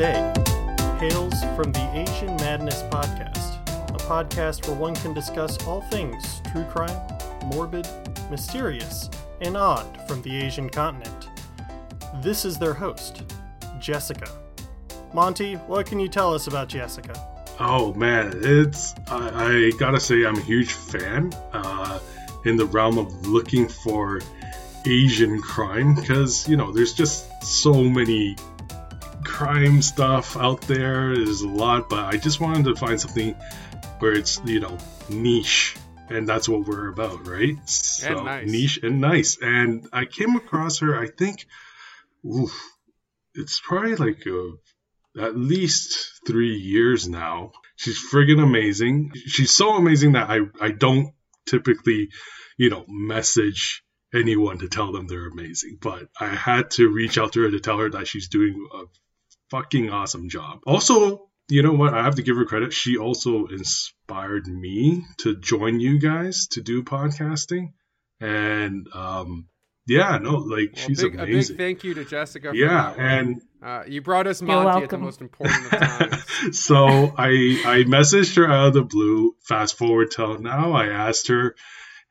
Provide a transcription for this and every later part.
today hails from the Asian Madness Podcast, a podcast where one can discuss all things true crime, morbid, mysterious, and odd from the Asian continent. This is their host, Jessica. Monty, what can you tell us about Jessica? Oh man, it's I, I gotta say I'm a huge fan uh, in the realm of looking for Asian crime because you know there's just so many crime stuff out there. There's a lot, but I just wanted to find something where it's you know niche, and that's what we're about, right? So nice. niche and nice. And I came across her. I think, oof, it's probably like a, at least three years now. She's friggin' amazing. She's so amazing that I I don't typically, you know, message anyone to tell them they're amazing. But I had to reach out to her to tell her that she's doing a fucking awesome job. Also, you know what? I have to give her credit. She also inspired me to join you guys to do podcasting. And um yeah, no, like Well, she's big, a big amazing. thank you to Jessica. For yeah, that and uh, you brought us You're Monty at the most important of times. so I I messaged her out of the blue. Fast forward till now, I asked her,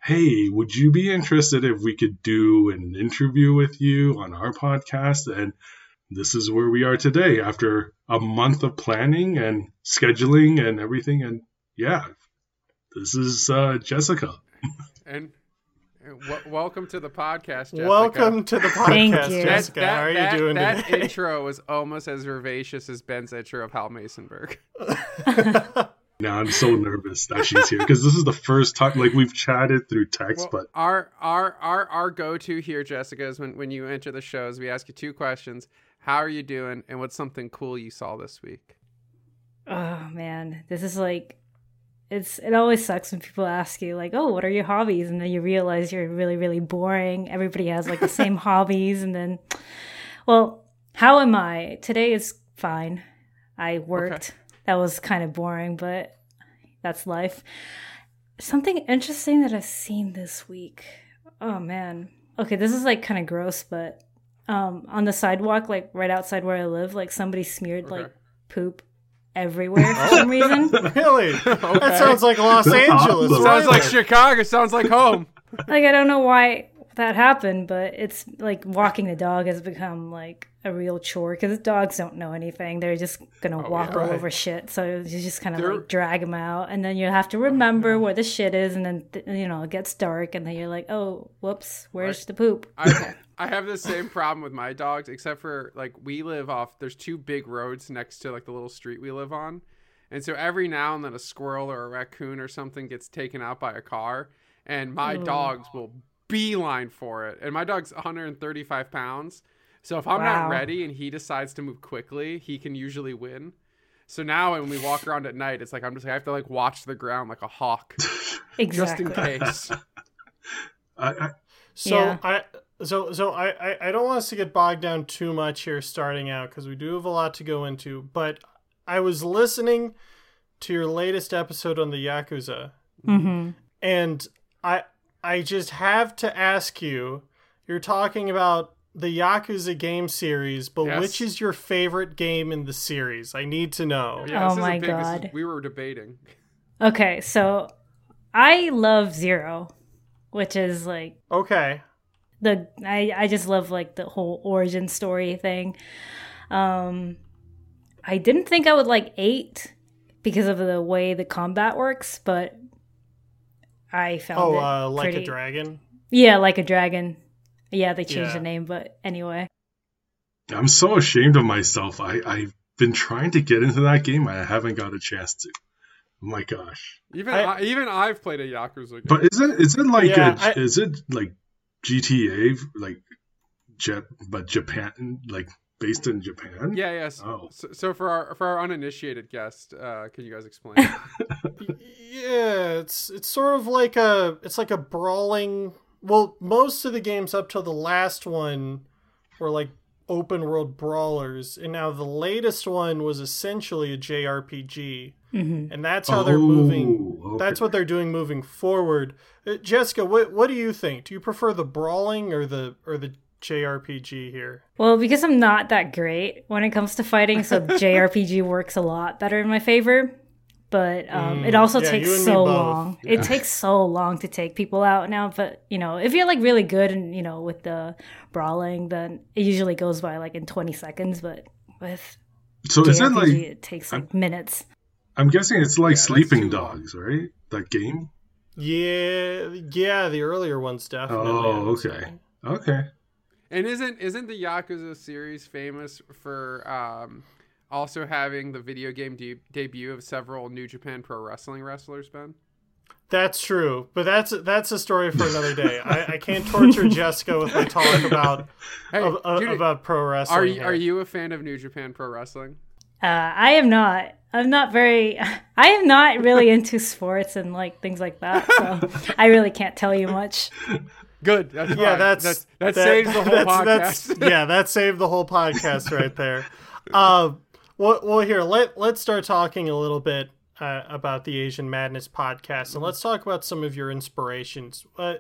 "Hey, would you be interested if we could do an interview with you on our podcast?" And this is where we are today, after a month of planning and scheduling and everything. And yeah, this is uh, Jessica. and and w- welcome to the podcast, Jessica. Welcome to the Thank podcast, you. Jessica. That, How are that, you doing that today? intro was almost as vivacious as Ben's intro of Hal Masonberg. Now I'm so nervous that she's here because this is the first time, like we've chatted through text, Well, but our our our our go to here, Jessica, is when when you enter the shows, we ask you two questions: How are you doing, and what's something cool you saw this week? Oh man, this is like it's it always sucks when people ask you like, "Oh, what are your hobbies?" and then you realize you're really really boring. Everybody has like the same hobbies and then well, how am I? Today is fine. I worked. That was kind of boring, but that's life. Something interesting that I've seen this week. Oh man. Okay, this is like kind of gross, but um on the sidewalk like right outside where I live, like somebody smeared Okay. like poop everywhere for some reason. really? That sounds like Los That's Angeles. awesome. Sounds like? Chicago. Sounds like home. like I don't know why that happened, but it's like walking the dog has become like a real chore because dogs don't know anything. They're just gonna walk all right. over shit. So you just kind of like drag them out, and then you have to remember where the shit is, and then th- you know it gets dark, and then you're like, oh, whoops, where's the poop? I, I have the same problem with my dogs, except for like we live off. There's two big roads next to like the little street we live on, and so every now and then a squirrel or a raccoon or something gets taken out by a car, and my dogs will beeline for it. And my dog's 135 pounds, so if I'm not ready and he decides to move quickly, he can usually win. So now when we walk around at night, it's like I'm just like, I have to like watch the ground like a hawk, just in case. I, I, So Yeah. I so so I, I I don't want us to get bogged down too much here starting out because we do have a lot to go into. But I was listening to your latest episode on the Yakuza, hmm and I I just have to ask you. You're talking about the Yakuza game series, but Yes. which is your favorite game in the series? I need to know. Yeah, Oh this is a my big- this is- God. we were debating. Okay, so I love Zero, which is like Okay. The I I just love like the whole origin story thing. Um I didn't think I would like 8 because of the way the combat works, but I found Oh, it uh, like pretty- a dragon. Yeah, like a dragon. Yeah, they changed Yeah. the name, but anyway. I'm so ashamed of myself. I, I've been trying to get into that game. I haven't got a chance to. Oh my gosh. Even I- I, even I've played a Yakuza game. But is it is it like Yeah, a, I- is it like GTA like Jet but Japan like based in Japan? yeah, yes. Oh. So, so for our for our uninitiated guest, uh, can you guys explain? Yeah, it's it's sort of like a it's like a brawling. Well, most of the games up till the last one were like open world brawlers, and now the latest one was essentially a JRPG, hmm and that's how they're moving. Oh, okay. That's what they're doing moving forward. Uh, Jessica, what what do you think? Do you prefer the brawling or the or the JRPG here? Well, because I'm not that great when it comes to fighting, so JRPG works a lot better in my favor. But um, it also Mm, yeah, takes you and me so both. long. It takes so long to take people out now. But you know, if you're like really good and you know with the brawling, then it usually goes by like in 20 seconds. But with So is it like it takes like minutes. I'm guessing it's like that's Sleeping. Dogs, right? That game. Yeah, yeah, the earlier ones definitely. Oh, okay. Okay. And isn't isn't the Yakuza series famous for um, also having the video game de- debut of several New Japan Pro Wrestling wrestlers? Ben. That's true, but that's that's a story for another day. I, I can't torture Jessica with my talk about Hey, of, of- Judy, about pro wrestling. are you here. are you a fan of New Japan Pro Wrestling? Uh, I am not. I'm not very. I am not really into sports and like things like that. So I really can't tell you much. Good. That's Yeah, fine. that's that, that that- saves the whole that's- podcast. that's- yeah, that saved the whole podcast right there. Uh, well, well, here let let's start talking a little bit uh, about the Asian Madness podcast, and let's talk about some of your inspirations. Uh,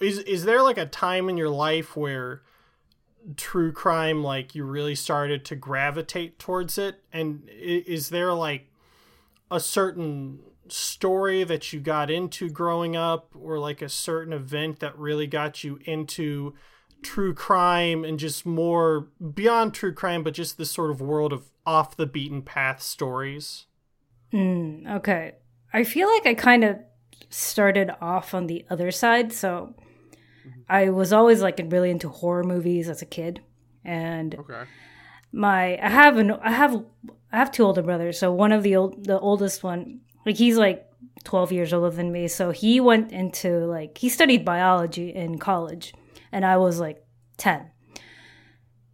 is is there like a time in your life where true crime like you really started to gravitate towards it and is there like a certain story that you got into growing up or like a certain event that really got you into true crime and just more beyond true crime but just this sort of world of off the beaten path stories Mm, okay. I feel like I kind of started off on the other side. So Mm-hmm. I was always like really into horror movies as a kid. And okay. my I have an I have I have two older brothers. So one of the old the oldest one, like he's like 12 years older than me. So he went into like he studied biology in college and I was like 10.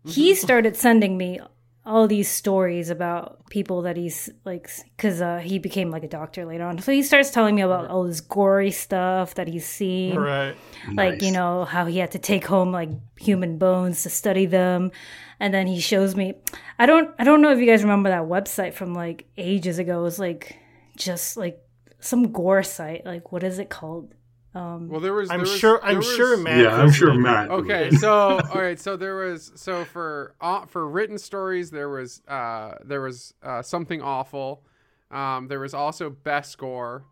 He mm-hmm. started sending me all these stories about people that he's like cuz uh, he became like a doctor later on. So he starts telling me about all this gory stuff that he's seen. Right. Like you know how he had to take home like human bones to study them. And then he shows me i don't i don't know if you guys remember that website from like ages ago. It was like just like some gore site. Like what is it called um Well, there was. i'm was- sure i'm was- sure matt yeah, I'm sure. Matt. Okay, so all right, so there was so for uh, for written stories there was uh there was uh, something awful, um there was also Best Gore,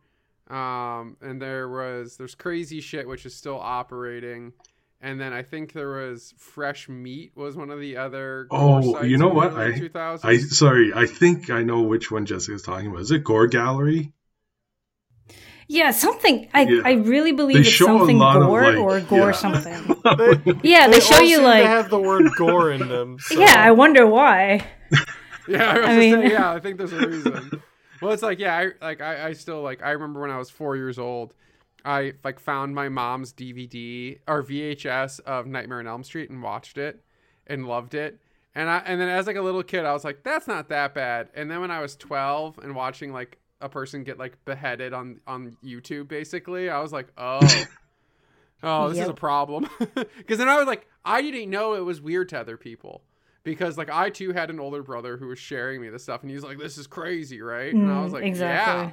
um and there was there's crazy shit which is still operating, and then I think there was fresh meat was one of the other. Oh, you know what? I- 2000s. I sorry, I think I know which one Jessica's talking about. Is it Gore Gallery? Yeah something i Yeah. i really believe They it's show a something lot of, gore like- or gore yeah. something they, yeah they, they show all you seem like to have the word gore in them so. yeah i wonder why Yeah, I, was I mean- saying, yeah, I think there's a reason. well, it's like, yeah, I like I, I still like I remember when I was four years old, I like found my mom's DVD or VHS of Nightmare on Elm Street and watched it and loved it. And I and then as like a little kid, I was like, that's not that bad. And then when I was 12 and watching like a person get like beheaded on on YouTube, basically, I was like, oh. Oh, this is a problem. Because then I was like, I didn't know it was weird to other people. Because like I too had an older brother who was sharing me this stuff, and he's like, "This is crazy, right?" And I was Mm, like, exactly.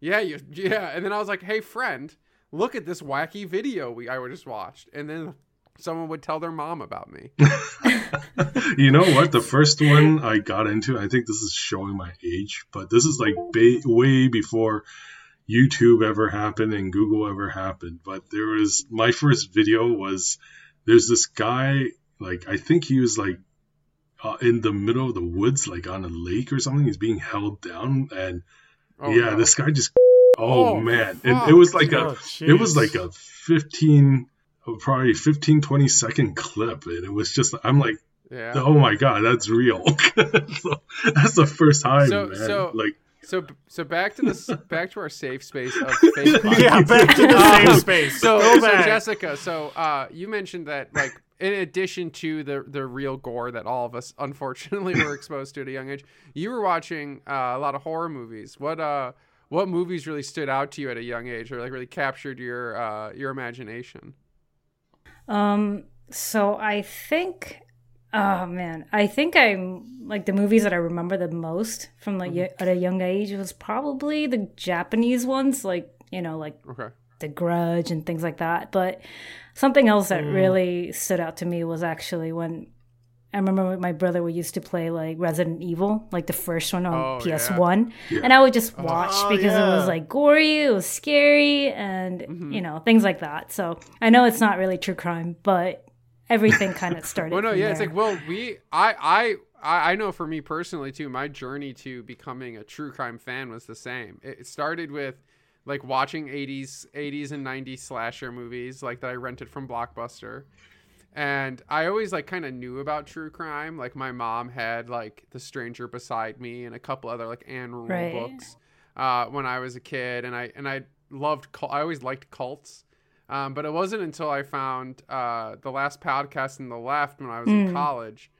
"Yeah, yeah, you, yeah." And then I was like, "Hey, friend, look at this wacky video we I just watched." And then someone would tell their mom about me. you know what? The first one I got into, I think this is showing my age, but this is like ba- way before YouTube ever happened and Google ever happened. But there was my first video was there's this guy like I think he was like uh, in the middle of the woods, like on a lake or something. He's being held down, and Oh, yeah, no. this guy just. Oh, Oh, man, and it was like Oh, a it was like a 15 probably 15 20 second clip and it was just i'm like yeah. oh my god that's real so, that's the first time So- man so- like So so back to this back to our safe space of fake yeah back to the Um, safe space so, Go so. Jessica, so uh, you mentioned that like in addition to the the real gore that all of us unfortunately were exposed to at a young age, you were watching uh, a lot of horror movies. What uh what movies really stood out to you at a young age or like really captured your uh, your imagination? Um, so I think, oh man, I think I'm like the movies that I remember the most from like y- at a young age was probably the Japanese ones, like you know, like Okay. The Grudge and things like that. But something else that really stood out to me was actually when I remember my brother we used to play like Resident Evil, like the first one on Oh. PS1. And I would just watch Oh, because it was like gory, it was scary, and Mm-hmm. you know, things like that. So I know it's not really true crime, but everything kind of started. Well, no, from yeah, it's like, well, we, I, I, I I know for me personally too, my journey to becoming a true crime fan was the same. It it started with like watching 80s, 80s and 90s slasher movies, like that I rented from Blockbuster. And I always like kind of knew about true crime. Like my mom had like The Stranger Beside Me and a couple other like Ann Rule Right. books uh, when I was a kid, and I and I loved. cul- I always liked cults, um, but it wasn't until I found uh, the last podcast on the left when I was in college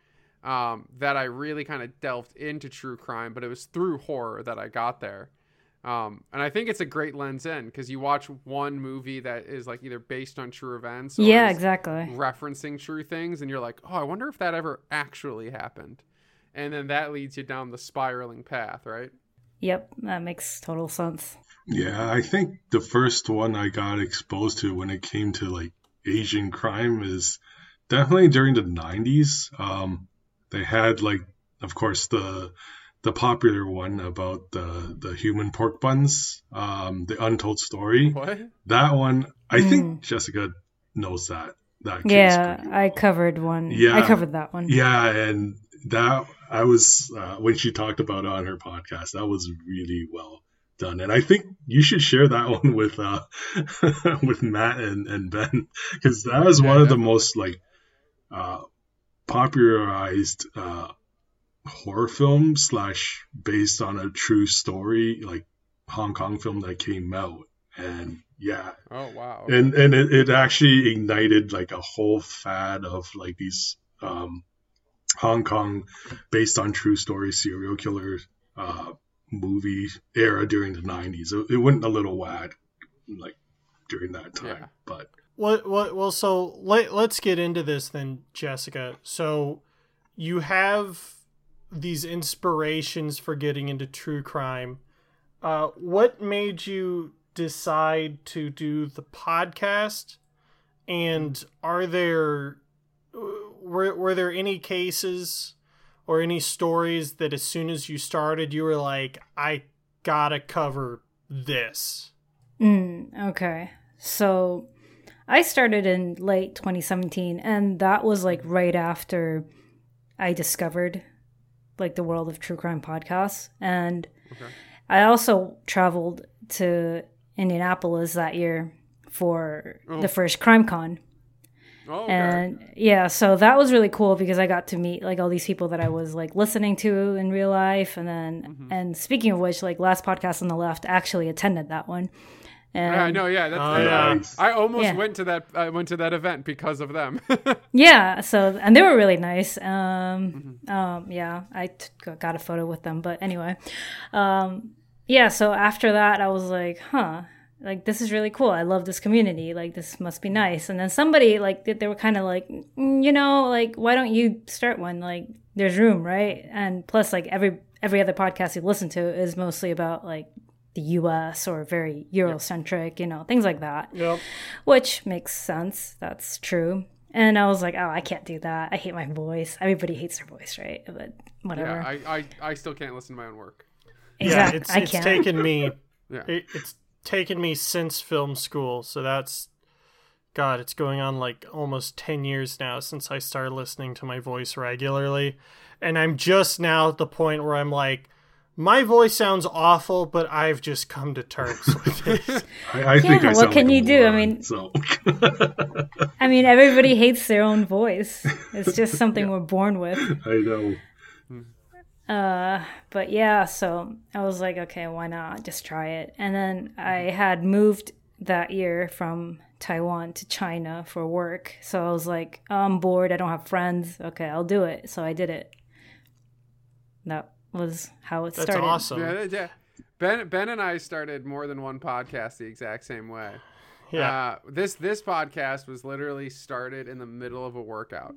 um, that I really kind of delved into true crime. But it was through horror that I got there. Um, and I think it's a great lens in because you watch one movie that is like either based on true events, or yeah, exactly. referencing true things, and you're like, oh, I wonder if that ever actually happened, and then that leads you down the spiraling path, right? Yep, that makes total sense. Yeah, I think the first one I got exposed to when it came to like Asian crime is definitely during the 90s. Um, they had like, of course, the the popular one about the the human pork buns, um, the untold story. What? That one, I think Jessica knows that. That case Yeah, pretty I covered one. Yeah. I covered that one. yeah, and that I was uh, when she talked about it on her podcast. That was really well done, and I think you should share that one with uh, with Matt and, and Ben because that was one of the most like uh, popularized uh, horror film slash based on a true story like Hong Kong film that came out, and yeah, Oh wow. and and it, it actually ignited like a whole fad of like these um hong kong based on true story serial killer uh movie era during the 90s it, it went a little wad like during that time Yeah. but What what well so let let's get into this then, Jessica. So you have these inspirations for getting into true crime. Uh what made you decide to do the podcast? And are there were were there any cases or any stories that as soon as you started you were like I got to cover this? Mm, okay. So I started in late 2017, and that was like right after I discovered like the world of true crime podcasts. And Okay. I also traveled to Indianapolis that year for Oh. the first crime con. Oh, okay. And yeah, so that was really cool because I got to meet like all these people that I was like listening to in real life. And then, Mm-hmm. and speaking of which, like last podcast on the left actually attended that one. And yeah, I know. Yeah, that's, Oh, yeah. Nice. I almost Yeah. went to that. I went to that event because of them. Yeah, so and they were really nice. Um, um, yeah, I t- got a photo with them, but anyway, um, yeah. So after that, I was like, huh, like this is really cool. I love this community. Like this must be nice. And then somebody like they, they were kind of like, "Mm, you know, like why don't you start one? Like there's room, right? And plus, like every every other podcast you listen to is mostly about like the U.S. or very Eurocentric, you know, things like that Yep. which makes sense. That's true. And I was like, oh, I can't do that. I hate my voice. Everybody hates their voice, right? But whatever. yeah, I, I, I still can't listen to my own work. exactly. Yeah, it's I it's can't. taken me Yeah. it, it's taken me since film school, so that's God, it's going on like almost 10 years now since I started listening to my voice regularly. And I'm just now at the point where I'm like, my voice sounds awful, but I've just come to terms with it. I, I think Yeah, I what can like you do? I mean- so I mean, everybody hates their own voice. It's just something we're born with. I know. Uh, but yeah, so I was like, okay, why not? Just try it. And then I had moved that year from Taiwan to China for work. So I was like, I'm bored. I don't have friends. Okay, I'll do it. So I did it. That was how it That's started. awesome. Yeah, yeah. Ben, Ben and I started more than one podcast the exact same way. Yeah. Uh, this this podcast was literally started in the middle of a workout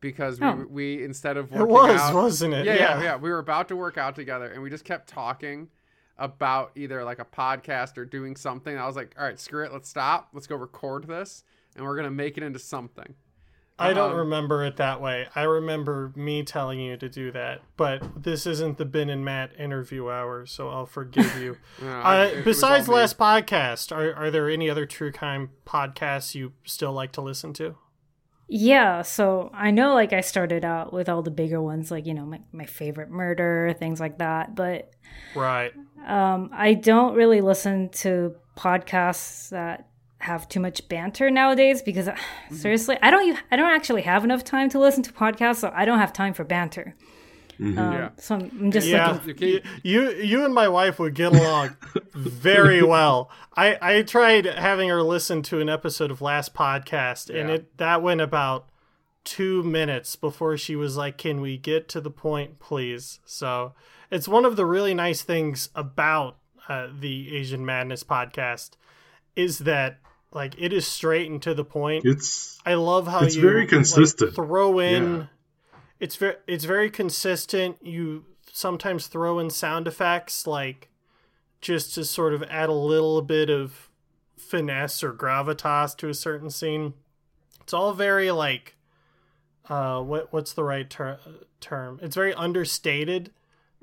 because we, Oh. we instead of it was, out, wasn't it? yeah, yeah, yeah. We were about to work out together, and we just kept talking about either like a podcast or doing something. I was like, all right, screw it, let's stop, let's go record this, and we're gonna make it into something. I don't Um, remember it that way. I remember me telling you to do that, but this isn't the Ben and Matt interview hour, so I'll forgive you. No, uh, it was besides all me. last podcast, are are there any other true crime podcasts you still like to listen to? Yeah, so I know like I started out with all the bigger ones, like, you know, my, my favorite murder, things like that. But Right. um, I don't really listen to podcasts that have too much banter nowadays because uh, seriously, I don't. I don't actually have enough time to listen to podcasts, so I don't have time for banter. Um, Yeah. So I'm, I'm just yeah, looking. You, you you and my wife would get along very well. I I tried having her listen to an episode of last podcast, and Yeah. it that went about two minutes before she was like, "Can we get to the point, please?" So it's one of the really nice things about uh, the Asian Madness podcast is that like it is straight and to the point. It's I love how It's you very like, consistent. throw in. Yeah. It's very it's very consistent. You sometimes throw in sound effects like just to sort of add a little bit of finesse or gravitas to a certain scene. It's all very like uh what what's the right ter- term? It's very understated,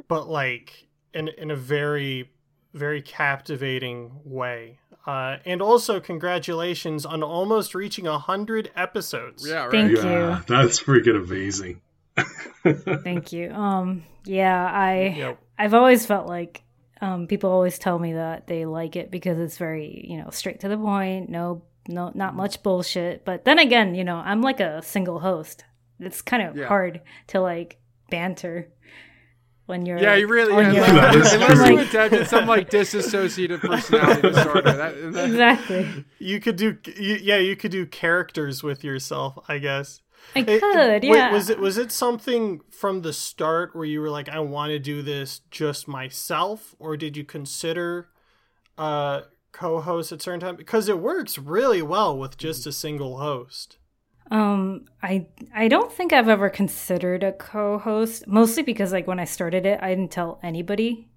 but like in in a very very captivating way. Uh, and also, congratulations on almost reaching a hundred episodes. Yeah, right. Thank yeah, you. that's freaking amazing. Thank you. Um, yeah, I Yep. I've always felt like um, people always tell me that they like it because it's very you know straight to the point. No, no, not much bullshit. But then again, you know, I'm like a single host. It's kind of Yeah. hard to like banter when you're Yeah, you really. Yeah, your That is unless true. you adapted some like dissociative personality disorder. That, that, exactly. You could do, you, yeah, you could do characters with yourself, I guess. I It- could, wait, yeah. was it was it something from the start where you were like, I want to do this just myself, or did you consider uh co-host at certain time because it works really well with just a single host. Um, I I don't think I've ever considered a co-host, mostly because like when I started it, I didn't tell anybody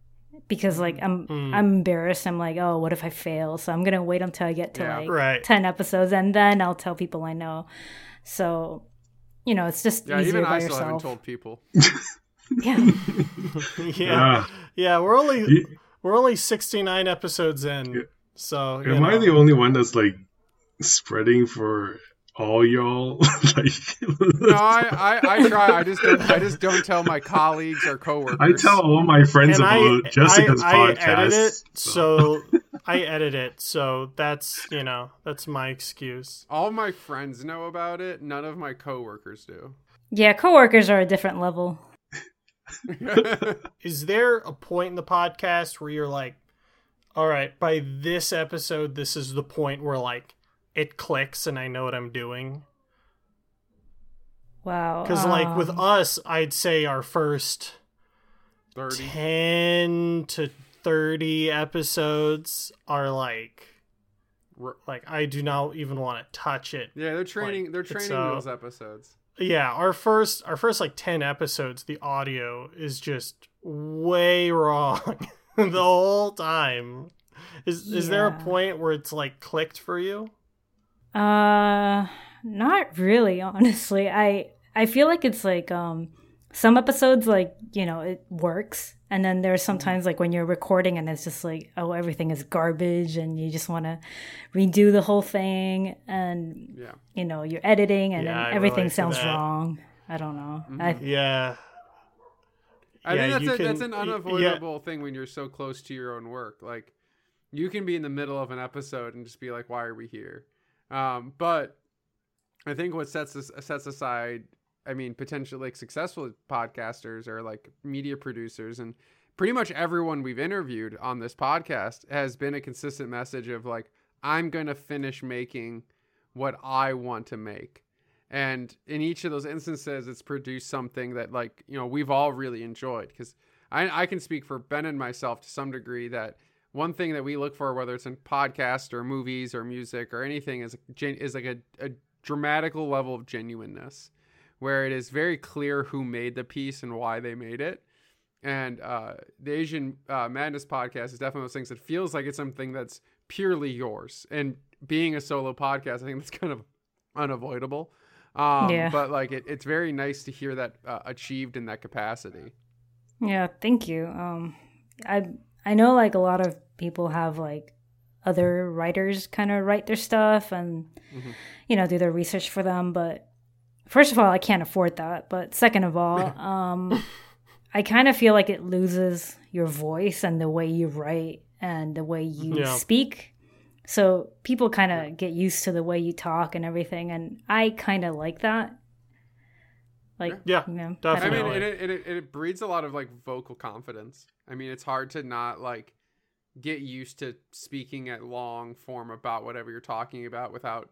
because like I'm Mm. I'm embarrassed. I'm like, oh, what if I fail? So I'm gonna wait until I get to Yeah. like Right. ten episodes, and then I'll tell people I know. So, you know, it's just yeah, easier even by I still haven't told people. Yeah, yeah. Ah, Yeah, we're only we're only 69 episodes in. So, you am I the only one that's like spreading for all y'all? like, No, I, I, I try. I just don't. I just don't tell my colleagues or coworkers. I tell all my friends and I, about Jessica's I, podcast. I edit it, so- so I edit it. So that's, you know, that's my excuse. all my friends know about it. None of my coworkers do. yeah. Coworkers are a different level. Is there a point in the podcast where you're like, all right, by this episode, this is the point where like it clicks and I know what I'm doing? Wow. Because like with um, us, I'd say our first Thirty. 10 to 30 episodes are like like I do not even want to touch it. Yeah, they're training. Like, they're training uh, wheels episodes. Yeah, our first our first like 10 episodes, the audio is just way wrong the whole time. Is is there a point where it's like clicked for you? Uh, not really, honestly. I I feel like it's like um some episodes like you know it works, and then there's Mm-hmm. sometimes like when you're recording and it's just like oh everything is garbage and you just want to redo the whole thing, and Yeah. you know you're editing and Yeah, everything sounds that. wrong. I don't know. I, Yeah. I Yeah, think that's you a, that's an y- yeah. unavoidable thing when you're so close to your own work. Like you can be in the middle of an episode and just be like, "Why are we here?" Um, but I think what sets us sets aside, I mean, potentially like successful podcasters or like media producers and pretty much everyone we've interviewed on this podcast has been a consistent message of like, "I'm going to finish making what I want to make." and in each of those instances it's produced something that like you know we've all really enjoyed because I, I can speak for ben and myself to some degree that one thing that we look for whether it's in podcasts or movies or music or anything is gen- is like a, a dramatical level of genuineness where it is very clear who made the piece and why they made it and uh, the Asian uh, Madness podcast is definitely one of those things that feels like it's something that's purely yours. And being a solo podcast, I think that's kind of unavoidable. Um, Yeah. But like, it, it's very nice to hear that uh, achieved in that capacity. Yeah, thank you. Um, I I know like a lot of people have like other writers kind of write their stuff and Mhm. you know do their research for them, but first of all, I can't afford that. But second of all, um, I kind of feel like it loses your voice and the way you write and the way you Yeah. speak. So people kind of get used to the way you talk and everything, and I kind of like that. Like, Yeah, you know, I I mean, know. and it, it, it breeds a lot of like vocal confidence. I mean, it's hard to not like get used to speaking at long form about whatever you're talking about without,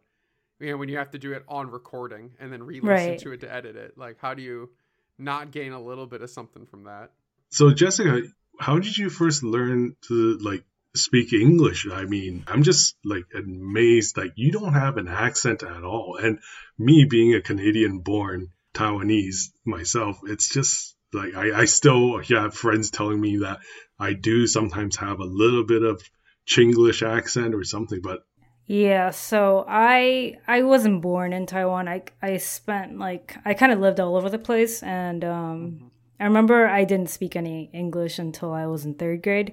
you know, when you have to do it on recording and then re-listen Right. to it to edit it. Like, how do you not gain a little bit of something from that? So Jessica, how did you first learn to like speak English? I mean, I'm just like amazed. Like you don't have an accent at all, and me being a Canadian-born Taiwanese myself, it's just like I, I still have friends telling me that I do sometimes have a little bit of Chinglish accent or something, but Yeah, so I I wasn't born in Taiwan. I I spent like I kind of lived all over the place and um I remember I didn't speak any English until I was in 3rd grade.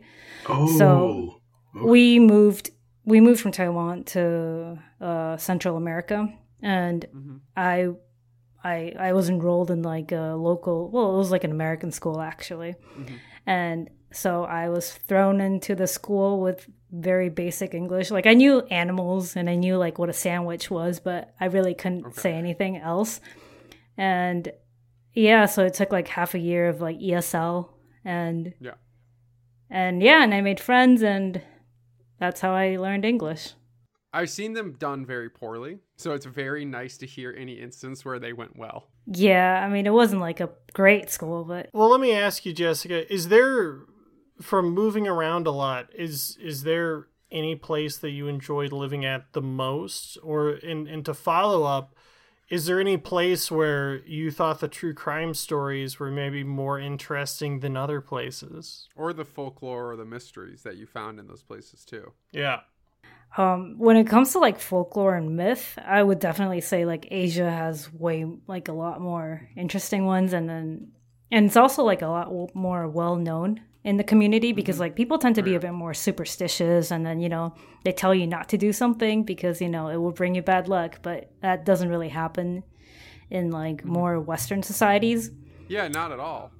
oh, So- Okay. We moved we moved from Taiwan to uh Central America and Mm-hmm. I I I was enrolled in like a local well, it was like an American school actually. Mhm. And so I was thrown into the school with very basic English. Like I knew animals and I knew like what a sandwich was, but I really couldn't Okay. say anything else. And yeah, so it took like half a year of like ESL and Yeah. And yeah, and I made friends and that's how I learned English. I've seen them done very poorly, so it's very nice to hear any instance where they went well. Yeah, I mean it wasn't like a great school, but Well, let me ask you, Jessica, is there from moving around a lot, is is there any place that you enjoyed living at the most? Or and, and to follow up, is there any place where you thought the true crime stories were maybe more interesting than other places? Or the folklore or the mysteries that you found in those places too. Yeah. Um, when it comes to like folklore and myth, I would definitely say like Asia has way like a lot more interesting ones, and then and it's also like a lot w- more well known in the community because like people tend to be a bit more superstitious, and then you know they tell you not to do something because you know it will bring you bad luck, but that doesn't really happen in like more Western societies. Yeah, not at all.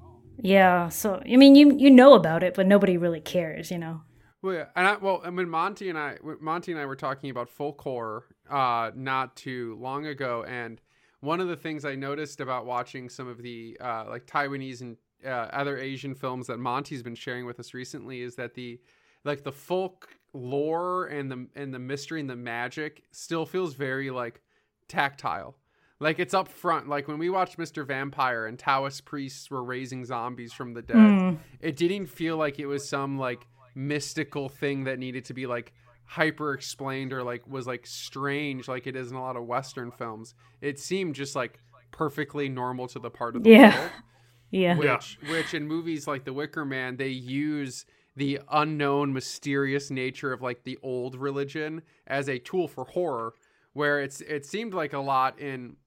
Yeah, so I mean you you know about it, but nobody really cares, you know. Well, yeah, and I, well, I mean, Monty and I, Monty and I were talking about folk horror uh, not too long ago, and one of the things I noticed about watching some of the uh, like Taiwanese and uh, other Asian films that Monty's been sharing with us recently is that the like the folk lore and the and the mystery and the magic still feels very like tactile. Like it's up front. Like when we watched Mr. Vampire and Taoist priests were raising zombies from the dead, Mm. it didn't feel like it was some like mystical thing that needed to be like hyper explained or like was like strange like it is in a lot of western films it seemed just like perfectly normal to the part of the Yeah. world Yeah. which which in movies like the wicker man they use the unknown mysterious nature of like the old religion as a tool for horror where it's it seemed like a lot in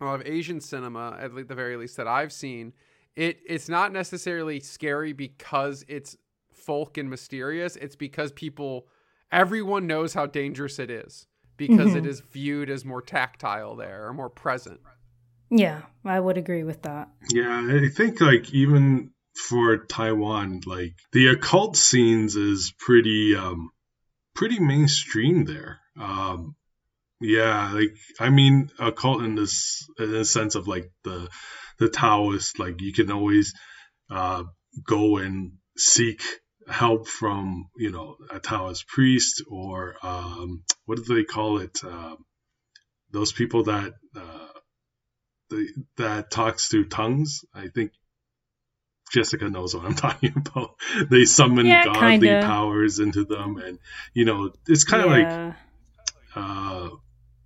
a lot of asian cinema at le- the very least that i've seen it it's not necessarily scary because it's folk and mysterious it's because people everyone knows how dangerous it is because it Mhm. is viewed as more tactile there or more present Yeah, I would agree with that. Yeah, I think like even for Taiwan, like the occult scenes is pretty um pretty mainstream there. Um yeah, like I mean occult in this in the sense of like the the Taoist, like you can always uh go and seek help from, you know, a Taoist priest or um what do they call it? Uh, those people that uh the, that talks through tongues. I think Jessica knows what I'm talking about. They summon Yeah, godly kinda. powers into them, and you know, it's kind of like uh,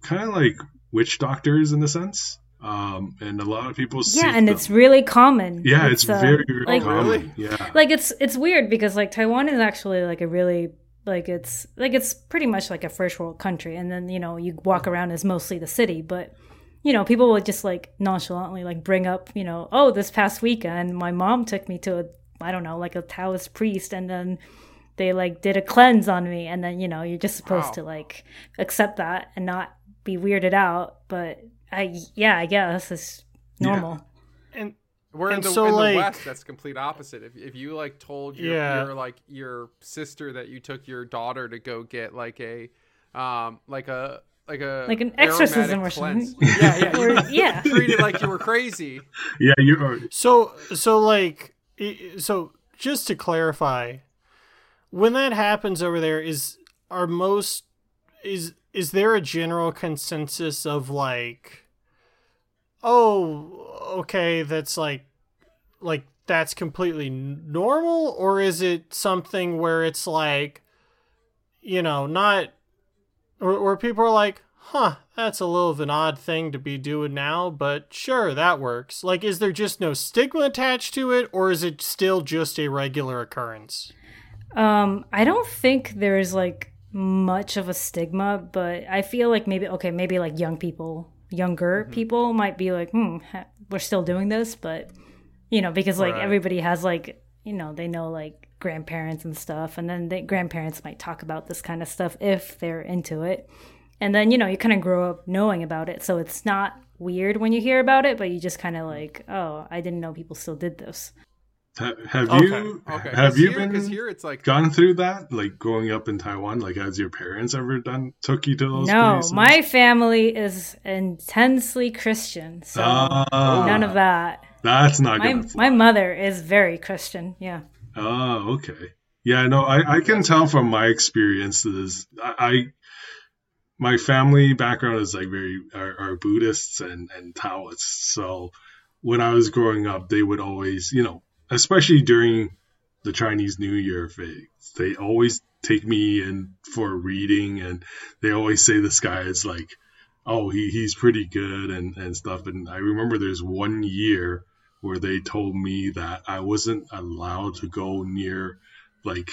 kind of like witch doctors in a sense. Um, and a lot of people. Yeah, and them. it's really common. Yeah, it's, it's uh, very, very like, common. Really? Yeah, like it's it's weird because like Taiwan is actually like a really like it's like it's pretty much like a first world country, and then you know you walk around as mostly the city, but you know people will just like nonchalantly like bring up you know oh this past weekend my mom took me to a I don't know like a Taoist priest, and then they like did a cleanse on me, and then you know you're just supposed wow. to like accept that and not be weirded out, but I yeah I guess it's normal. Yeah. And we're in, the, so, in like, the West. That's complete opposite. If, if you like told your, yeah. your like your sister that you took your daughter to go get like a um like a like a like an exorcism or something. Yeah, yeah, or, yeah. Treated like you were crazy. Yeah, you are. So so like so just to clarify, when that happens over there, is are most is is there a general consensus of like oh okay that's like like that's completely normal? Or is it something where it's like you know not or where people are like huh that's a little of an odd thing to be doing now but sure that works. Like is there just no stigma attached to it or is it still just a regular occurrence? Um i don't think there's like much of a stigma but i feel like maybe okay maybe like young people younger mm-hmm. people might be like hmm we're still doing this but you know because like right. everybody has like you know they know like grandparents and stuff and then the grandparents might talk about this kind of stuff if they're into it and then you know you kind of grow up knowing about it so it's not weird when you hear about it but you just kind of like oh i didn't know people still did this have you okay. have you here, been here it's like gone through that like growing up in Taiwan? Like, has your parents ever done took you to those? No, places? my family is intensely Christian, so uh, none of that. That's not my my mother is very Christian. Yeah. Oh, okay. Yeah, no, I I can tell from my experiences. I, I my family background is like very are, are Buddhists and and Taoists, so when I was growing up, they would always, you know, especially during the Chinese New Year phase. They always take me in for a reading, and they always say this guy is like, oh, he, he's pretty good and, and stuff. And I remember there's one year where they told me that I wasn't allowed to go near like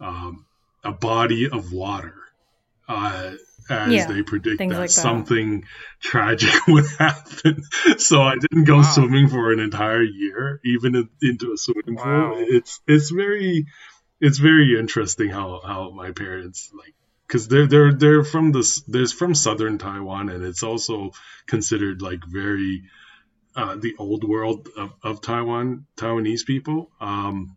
um, a body of water. Uh, as yeah, they predict that, like something that. tragic would happen. So I didn't go wow. swimming for an entire year, even in, into a swimming wow. pool. It's it's very it's very interesting how how my parents like because they're they're they're from this there's from southern Taiwan and it's also considered like very uh, the old world of, of Taiwan Taiwanese people. Um,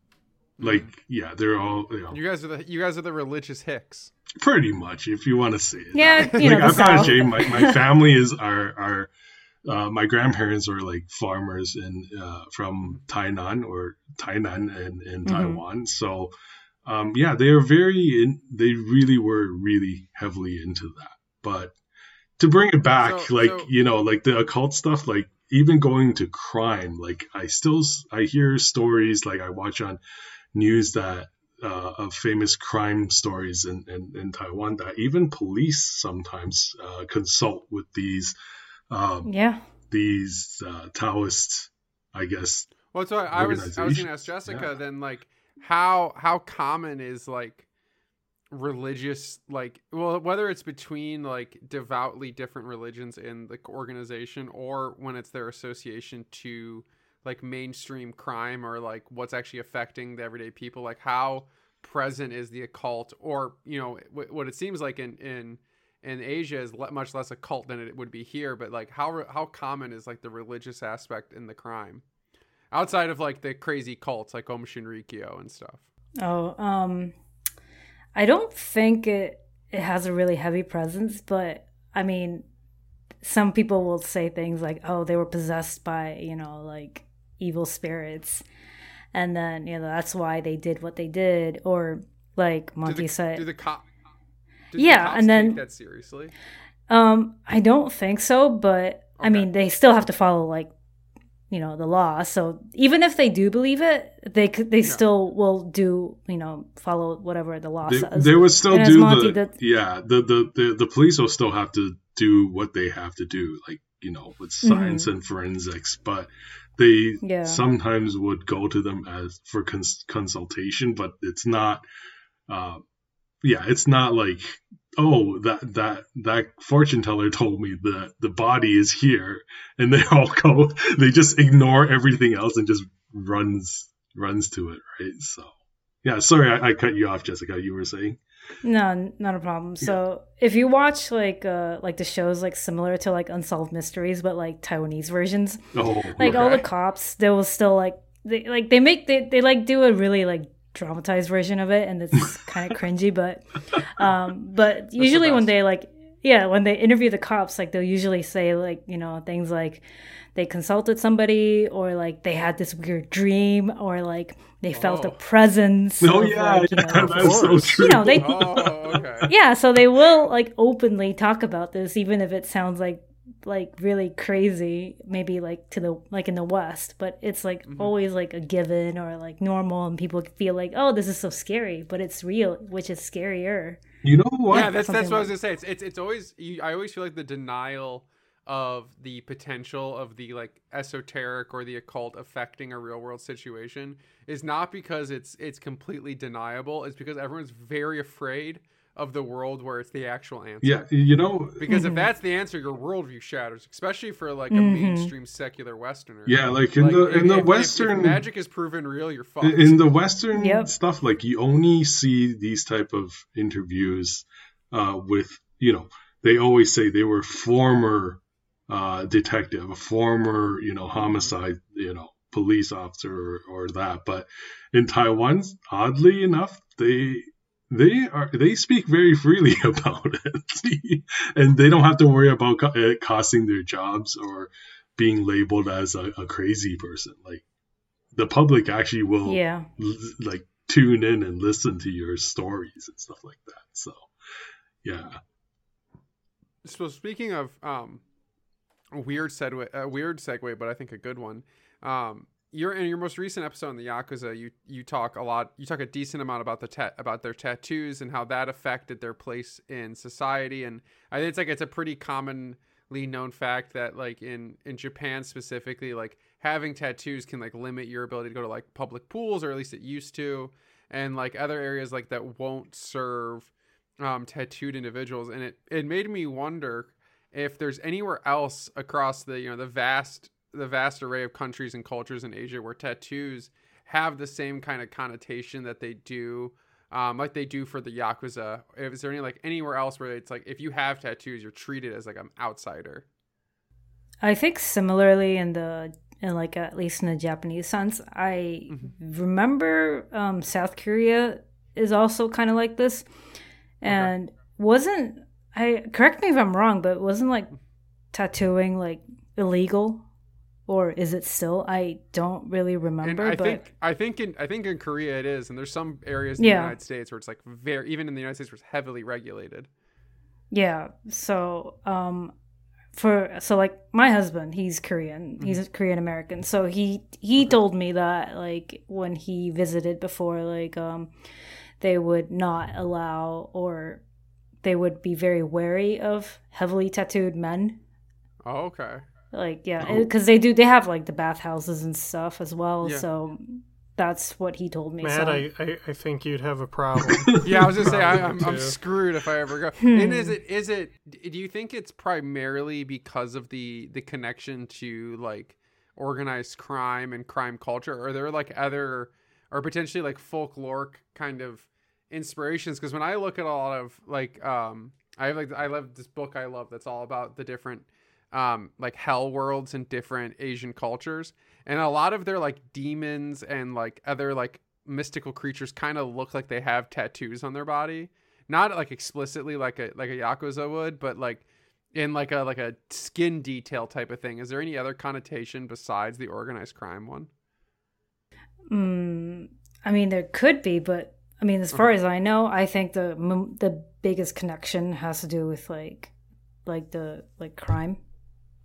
like yeah, they're all you, know, you guys are the you guys are the religious hicks. Pretty much, if you want to say it. Yeah, you like, know, I've got a shame. My, my family is our our uh, my grandparents were like farmers in uh, from Tainan or Tainan in, in mm-hmm. Taiwan. So um, yeah, they are very in, they really were really heavily into that. But to bring it back, so, like so, you know, like the occult stuff, like even going to crime, like I still I hear stories like I watch on news that uh, of famous crime stories in, in, in, Taiwan that even police sometimes uh, consult with these um, yeah these uh, Taoist, I guess. Well, so I was I was going to ask Jessica yeah. then like how how common is like religious like well whether it's between like devoutly different religions in the organization or when it's their association to like mainstream crime or like what's actually affecting the everyday people? Like how present is the occult? Or you know w- what it seems like in in in Asia is le- much less occult than it would be here but like how how common is like the religious aspect in the crime? Outside of like the crazy cults like Aum Shinrikyo and stuff. Oh um I don't think it it has a really heavy presence but I mean some people will say things like oh they were possessed by you know like evil spirits. And then you know that's why they did what they did. Or like monty the, said do the cop yeah the and then that seriously? Um i don't think so but okay. i mean they still have to follow like you know the law. So even if they do believe it they could they still will do you know follow whatever the law they, says. they would still and do Monty, the, the yeah the, the the the police will still have to do what they have to do like you know, with science and forensics, but they Yeah. sometimes would go to them as for cons- consultation, but it's not, uh, yeah, it's not like, oh, that that that fortune teller told me that the body is here, and they all go, they just ignore everything else and just runs runs to it, right? So, yeah, sorry, I, I cut you off, Jessica. You were saying, No, not a problem. So if you watch like uh like the shows like similar to like Unsolved Mysteries, but like Taiwanese versions, oh, like all the cops, they will still like they like they make they, they like do a really like dramatized version of it and it's kind of cringy but um but usually when they like yeah when they interview the cops like they'll usually say like you know things like they consulted somebody or like they had this weird dream or like they felt a Oh. presence oh of, yeah, like, you yeah, know, that's so true. you know they Oh, okay. yeah so they will like openly talk about this even if it sounds like like really crazy maybe like to the like in the west but it's like Mm-hmm. always like a given or like normal and people feel like oh this is so scary but it's real which is scarier you know what? Yeah, that's that's Something what I was gonna say. It's it's, it's always you, I always feel like the denial of the potential of the like esoteric or the occult affecting a real world situation is not because it's it's completely deniable. It's because everyone's very afraid of the world where it's the actual answer. yeah, you know, Because Mm-hmm. if that's the answer, your worldview shatters, especially for like a Mhm. mainstream secular Westerner. yeah, like in Like, the if- in the if- if- western if magic is proven real, you're fucked. in in the western Yep. stuff like you only see these type of interviews uh with you know they always say they were former uh detective a former you know homicide you know police officer or, or that. But in taiwan oddly enough they they are they speak very freely about it. And they don't have to worry about co- it costing their jobs or being labeled as a, a crazy person. Like the public actually will yeah. l- like tune in and listen to your stories and stuff like that. So, yeah, So speaking of um, a weird segue, a weird segue, but I think a good one. Um, you're in your most recent episode on the Yakuza. You you talk a lot. You talk a decent amount about the ta- about their tattoos and how that affected their place in society. And I think it's like it's a pretty commonly known fact that like in in Japan specifically, like having tattoos can like limit your ability to go to like public pools, or at least it used to. And like other areas like that won't serve um, tattooed individuals, and it it made me wonder if there's anywhere else across the you know the vast the vast array of countries and cultures in Asia where tattoos have the same kind of connotation that they do, um, like they do for the yakuza. Is there any like anywhere else where it's like if you have tattoos, you're treated as like an outsider? i think similarly in the in like at least in the japanese sense i Mm-hmm. remember um south korea is also kind of like this and wasn't i correct me if i'm wrong but wasn't like tattooing like illegal or is it still i don't really And remember I but think I think in I think in Korea it is, and there's some areas in Yeah. the United States where it's like very even in the United States where it's heavily regulated. Yeah. So, um, for so like my husband, he's Korean. He's Korean American. So he he told me that like when he visited before, like um, they would not allow or they would be very wary of heavily tattooed men. Oh, okay. Like yeah, Oh. because they do they have like the bathhouses and stuff as well. Yeah. So that's what he told me. Matt, so, I, I, I think you'd have a problem. Yeah, I was gonna say I, I'm, I'm screwed if I ever go. Hmm. And is it is it? Do you think it's primarily because of the the connection to like organized crime and crime culture? Or are there like other or potentially like folklore kind of inspirations? Because when I look at a lot of like um, I have like I love this book I love that's all about the different um like hell worlds and different Asian cultures, and a lot of their like demons and like other like mystical creatures kind of look like they have tattoos on their body. Not like explicitly like a like a yakuza would but like in like a like a skin detail type of thing. Is there any other connotation besides the organized crime one? Mm, I mean, there could be, but I mean, as far Uh-huh. as I know, I think the the biggest connection has to do with like like the like crime.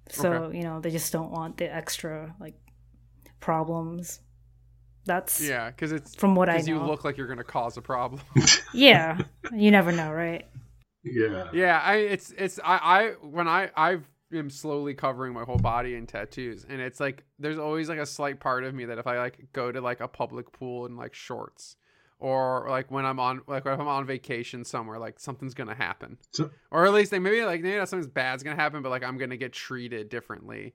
So Okay. you know, they just don't want the extra like problems. That's yeah because it's from what I know. you look like you're gonna cause a problem yeah, you never know, right? yeah, yeah i it's it's i i when i i've am slowly covering my whole body in tattoos, and it's like there's always like a slight part of me that if I like go to like a public pool in like shorts, or like when I'm on like if I'm on vacation somewhere, like something's gonna happen, So- or at least like maybe like maybe not something bad's gonna happen, but like I'm gonna get treated differently,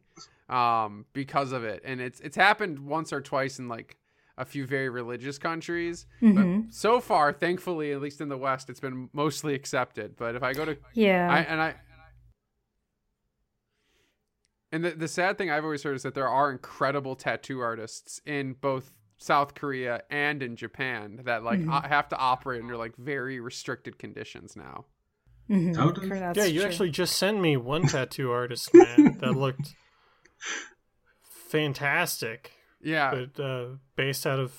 um, because of it, and it's it's happened once or twice in like a few very religious countries. hmm But so far, thankfully, at least in the West, it's been mostly accepted. But if I go to Yeah. I and I and the the sad thing I've always heard is that there are incredible tattoo artists in both South Korea and in Japan that like Mhm. o- have to operate under like very restricted conditions now. Mhm. How did- For- that's yeah, you true. actually just sent me one tattoo artist, man, that looked fantastic. Yeah, But uh, based out of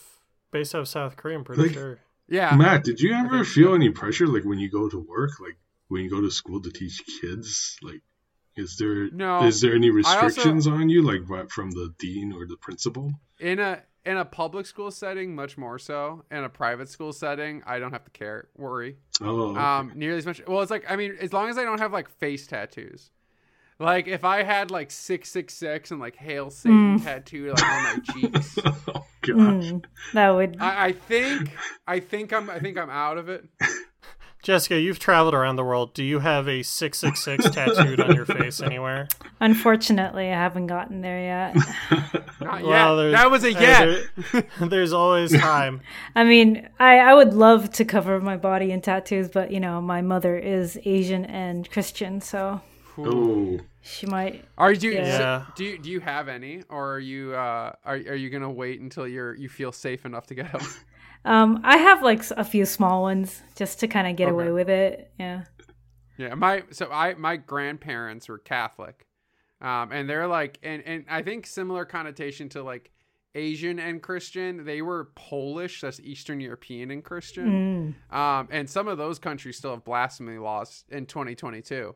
based out of South Korea, I'm pretty Like- sure. yeah. Matt, did you ever feel so. any pressure like when you go to work, like when you go to school to teach kids? Like, is there No. is there any I also- restrictions on you, like what- from the dean or the principal? In a in a public school setting, much more so. In a private school setting, I don't have to care worry. Oh, okay. um nearly as much well it's like i mean as long as i don't have like face tattoos like if i had like 666 and like hail satan Mm. tattooed like on my cheeks oh gosh. Mm, that would. I, I think i think i'm i think i'm out of it Jessica, you've traveled around the world. Do you have a six six six tattooed on your face anywhere? Unfortunately, I haven't gotten there yet. Not Well, yet. that was a yet there- there's always time. I mean, I, I would love to cover my body in tattoos, but you know, my mother is Asian and Christian, so Oh, she might. are you so do you do you have any or are you uh are, are you gonna wait until you're you feel safe enough to get them Um, I have like a few small ones just to kind of get Okay. away with it. Yeah. Yeah, my so I my grandparents were Catholic, um, and they're like, and and I think similar connotation to like Asian and Christian. They were Polish, that's Eastern European and Christian, Mm. um, and some of those countries still have blasphemy laws in 2022.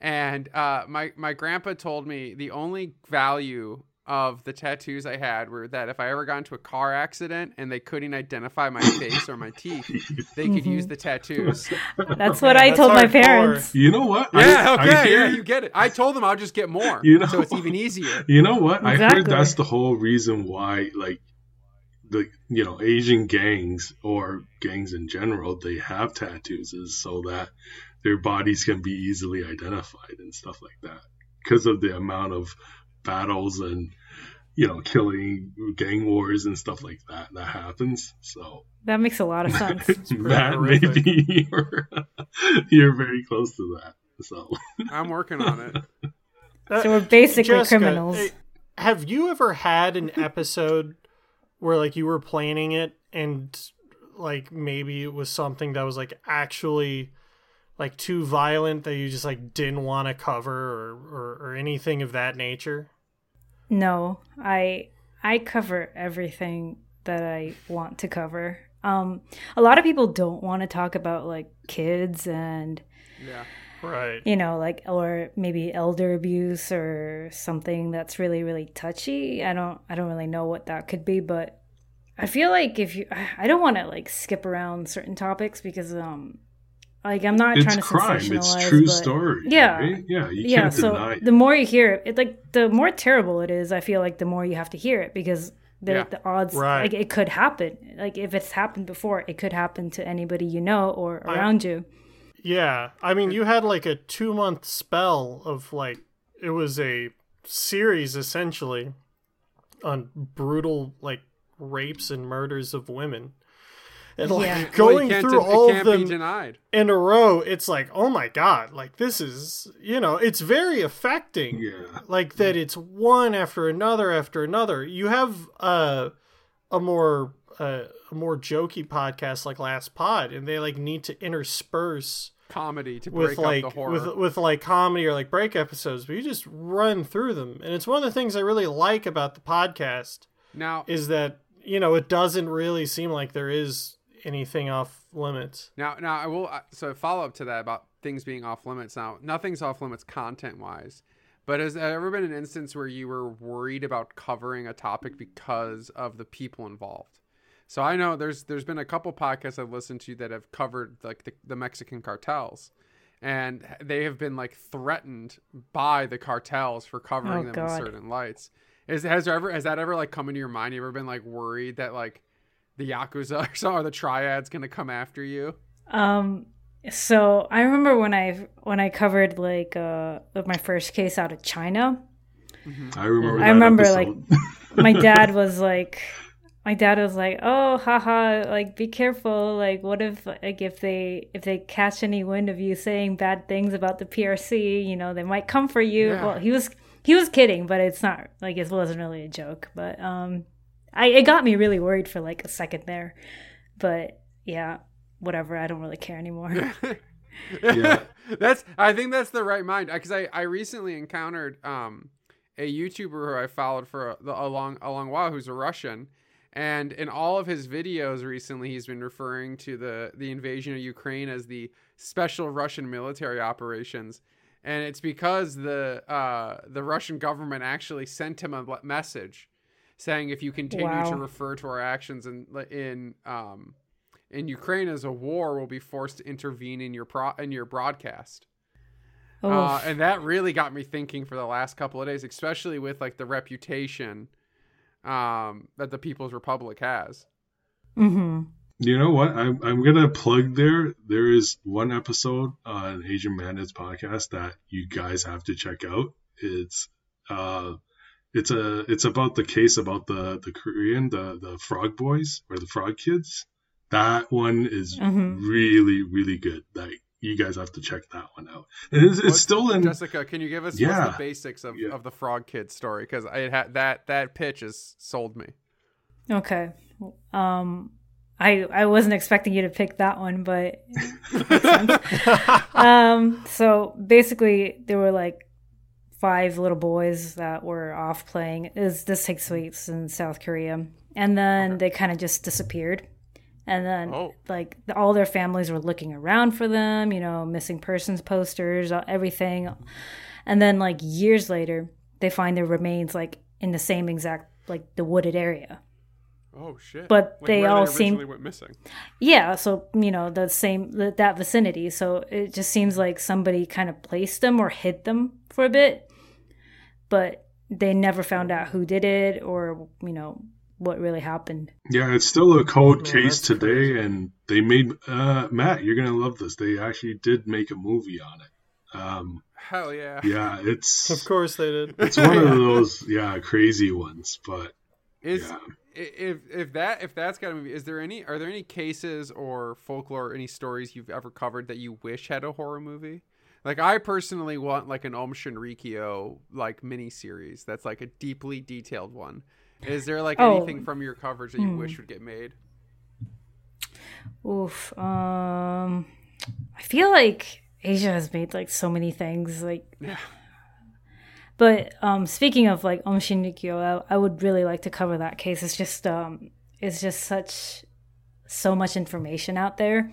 And uh, my my grandpa told me the only value of the tattoos I had were that if I ever got into a car accident and they couldn't identify my face or my teeth, they could use the tattoos. That's what Man, I that's told my hardcore. parents. you know what? Yeah, I, okay, I hear, yeah, you get it. I told them I'll just get more, You know- so it's even easier. You know what? I Exactly. heard that's the whole reason why, like, the you know Asian gangs or gangs in general, they have tattoos is so that their bodies can be easily identified and stuff like that because of the amount of battles and you know killing gang wars and stuff like that that happens. So That makes a lot of sense. Matt, horrific. maybe you're you're very close to that. So I'm working on it. Uh, so we're basically Jessica, criminals. Have you ever had an episode where like you were planning it and like maybe it was something that was like actually like too violent that you just like didn't want to cover or, or or anything of that nature? No, I I cover everything that I want to cover. Um, a lot of people don't want to talk about like kids and Yeah. Right. you know like or maybe elder abuse or something that's really really touchy. I don't I don't really know what that could be, but I feel like if you I don't want to like skip around certain topics because um like I'm not it's trying to crime. sensationalize It's true but- story. Yeah. right? Yeah. You yeah can't so deny it. the more you hear it, it like the more terrible it is i feel like the more you have to hear it because the, Yeah. the odds Right. like it could happen like if it's happened before it could happen to anybody you know or I- around you Yeah. I mean, you had like a 2 month spell of like it was a series essentially on brutal like rapes and murders of women. And like Yeah. Going can't through de- all of can't them denied. in a row, it's like, oh my god, like this is, you know, it's very affecting. Yeah. Like that, it's one after another after another. You have uh, a more uh, a more jokey podcast like Last Pod, and they like need to intersperse Comedy to with break like up the horror. with with like comedy or like break episodes, but you just run through them, and it's one of the things I really like about the podcast now, is that you know it doesn't really seem like there is anything off limits. Now, now I will. So follow up to that about things being off limits. Now, nothing's off limits content wise, but has there ever been an instance where you were worried about covering a topic because of the people involved? So I know there's there's been a couple podcasts I've listened to that have covered like the, the Mexican cartels, and they have been like threatened by the cartels for covering Oh, them God. with certain lights. Is has there ever has that ever like come into your mind? You ever been like worried that like the yakuza or some or the triad's gonna come after you? Um, so I remember when I when I covered like uh my first case out of China, I remember. I remember, episode. my dad was like my dad was like oh haha like be careful like what if like if they if they catch any wind of you saying bad things about the prc you know they might come for you Yeah. well he was he was kidding but it's not like it wasn't really a joke but um i it got me really worried for like a second there but yeah whatever i don't really care anymore Yeah. that's I think that's the right mind because I I recently encountered um a YouTuber who I followed for a, a long a long while who's a Russian. And in all of his videos recently, he's been referring to the, the invasion of Ukraine as the special Russian military operations, and it's because the uh, the Russian government actually sent him a message saying if you continue to refer to our actions in in um, in Ukraine as a war, we'll be forced to intervene in your pro- in your broadcast. Uh, and that really got me thinking for the last couple of days, especially with like the reputation um, that the People's Republic has. hmm You know what? I'm I'm gonna plug there. There is one episode on Asian Madness podcast that you guys have to check out. It's uh, it's a it's about the case about the the Korean the the Frog Boys or the Frog Kids. That one is Mhm. really really good. Like you guys have to check that one out. And it's, it's still in. Jessica, can you give us Yeah. the basics of, Yeah. of the Frog Kids story? Because I had that that pitch has sold me. Okay. Um I I wasn't expecting you to pick that one, but um so basically there were like five little boys that were off playing. It was, this takes place in South Korea. And then they kind of just disappeared. And then Oh. like all their families were looking around for them, you know, missing persons posters, uh, everything. And then like years later, they find their remains like in the same exact like the wooded area. Oh shit! But Like, they all originally seem- went missing. Yeah, so you know the same th- that vicinity. So it just seems like somebody kind of placed them or hid them for a bit, but they never found out who did it or you know what really happened. Yeah, it's still a cold Man, case today, crazy. and they made uh, Matt. You're gonna love this. They actually did make a movie on it. Um, Hell yeah! yeah, it's Of course they did. it's one of those yeah crazy ones, but Is yeah. if if that if that's got a movie, is there any are there any cases or folklore, or any stories you've ever covered that you wish had a horror movie? Like I personally want like an Aum Shinrikyo like mini series that's like a deeply detailed one. Is there like Oh. anything from your coverage that you Hmm. wish would get made? Oof. Um, I feel like Asia has made like so many things. Like, Yeah. but um, speaking of like Aum Shinrikyo, I, I would really like to cover that case. It's just um, it's just such so much information out there.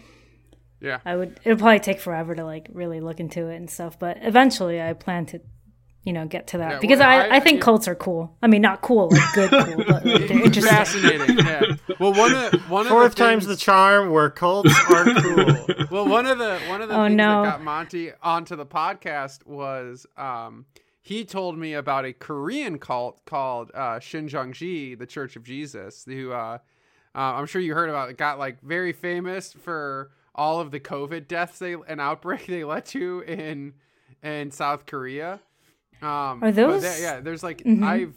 Yeah. I would. It'll probably take forever to like really look into it and stuff. But eventually, I plan to, you know, get to that Yeah, because well, I, I- I think yeah. cults are cool. I mean, not cool like good cool, but like, they're interesting. Fascinating. Yeah. Well, one of one of Fourth the time's the charm where cults are cool. well, one of the one of the Oh, things no. that got Monty onto the podcast was um, he told me about a Korean cult called uh, Shincheonji, the Church of Jesus, who uh, uh, I'm sure you heard about. It got like very famous for all of the COVID deaths they an outbreak they let you in in South Korea. Um, Are those- there- yeah, there's like Mhm. I've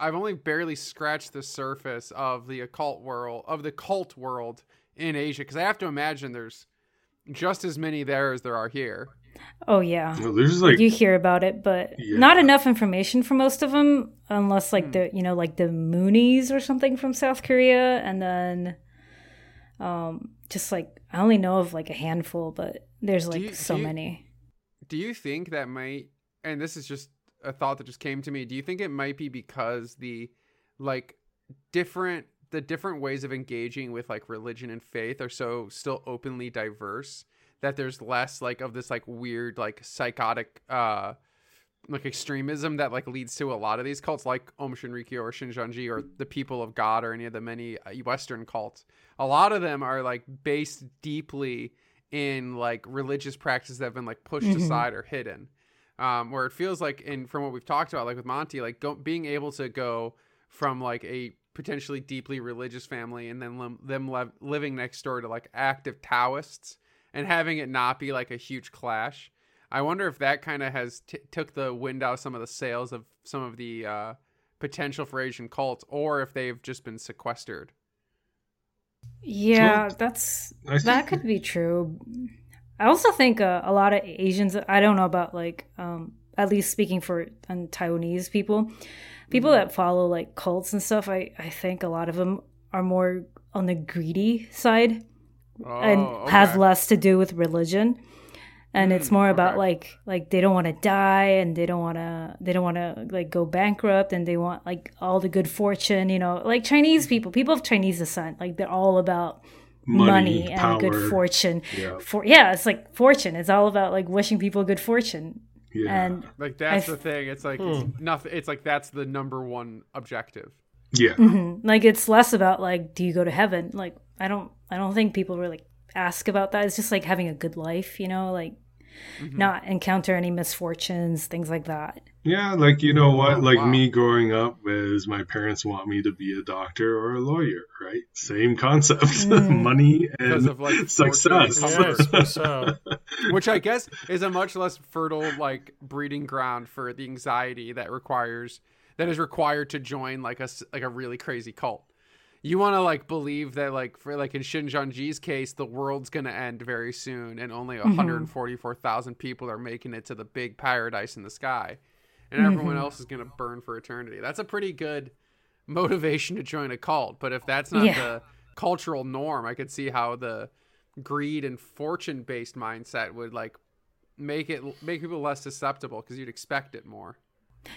I've only barely scratched the surface of the occult world of the cult world in Asia because I have to imagine there's just as many there as there are here. Oh yeah. Well, there's like you hear about it, but Yeah. not enough information for most of them, unless Hmm. like the you know like the Moonies or something from South Korea, and then um just like I only know of like a handful, but there's like you- so do you- many. Do you think that might and this is just a thought that just came to me. Do you think it might be because the like different the different ways of engaging with like religion and faith are so still openly diverse that there's less like of this like weird like psychotic uh like extremism that like leads to a lot of these cults like Aum Shinrikyo or Shincheonji or the people of God or any of the many uh, western cults. A lot of them are like based deeply in like religious practices that have been like pushed Mhm. aside or hidden. Um, where it feels like, in from what we've talked about, like with Monty, like go, being able to go from like a potentially deeply religious family and then lim- them lev- living next door to like active Taoists and having it not be like a huge clash. I wonder if that kind of has t- took the wind out of some of the sails of some of the uh, potential for Asian cults, or if they've just been sequestered. Yeah, that's I that could be true. I also think uh, a lot of Asians. I don't know about like, um, at least speaking for um, Taiwanese people, people Mm-hmm. that follow like cults and stuff. I I think a lot of them are more on the greedy side Oh, and has okay. less to do with religion and it's Mm, more about like like they don't want to die and they don't want to they don't want to like go bankrupt and they want like all the good fortune you know like chinese people people of chinese descent like they're all about money, and power. good fortune Yeah. for yeah it's like fortune it's all about like wishing people good fortune Yeah. and Like that's I the thing. It's like it's nothing. It's like that's the number one objective. yeah. Mhm. like it's less about like do you go to heaven like i don't i don't think people really ask about that it's just like having a good life you know like Mm-hmm. not encounter any misfortunes things like that Yeah, like you know what? Oh, like wow. me growing up is my parents want me to be a doctor or a lawyer, right? Same concept. Mm. Money and of, like, success. fortune Yeah, I suppose so. which I guess is a much less fertile like breeding ground for the anxiety that requires that is required to join like a s- like a really crazy cult. You want to like believe that like for like in Shincheonji's case, the world's gonna end very soon, and only mm-hmm. 144,000 people are making it to the big paradise in the sky, and everyone mm-hmm. else is gonna burn for eternity. That's a pretty good motivation to join a cult. But if that's not Yeah. the cultural norm, I could see how the greed and fortune based mindset would like make it make people less susceptible because you'd expect it more.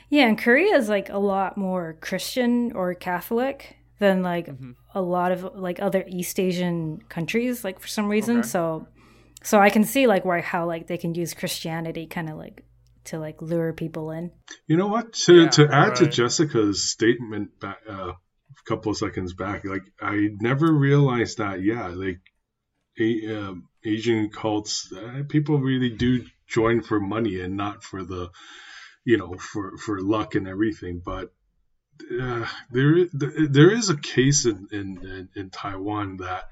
Yeah, and Korea is like a lot more Christian or Catholic than like Mm-hmm. a lot of like other East Asian countries, like for some reason. Okay. So, so I can see like why how like they can use Christianity kind of like to like lure people in. You know what? To Yeah, to add to. Jessica's statement back, uh, a couple of seconds back, like I never realized that. Yeah, like a, um Asian cults, uh, people really do join for money and not for the, you know, for for luck and everything. But uh, there there is a case in in, in, in Taiwan that.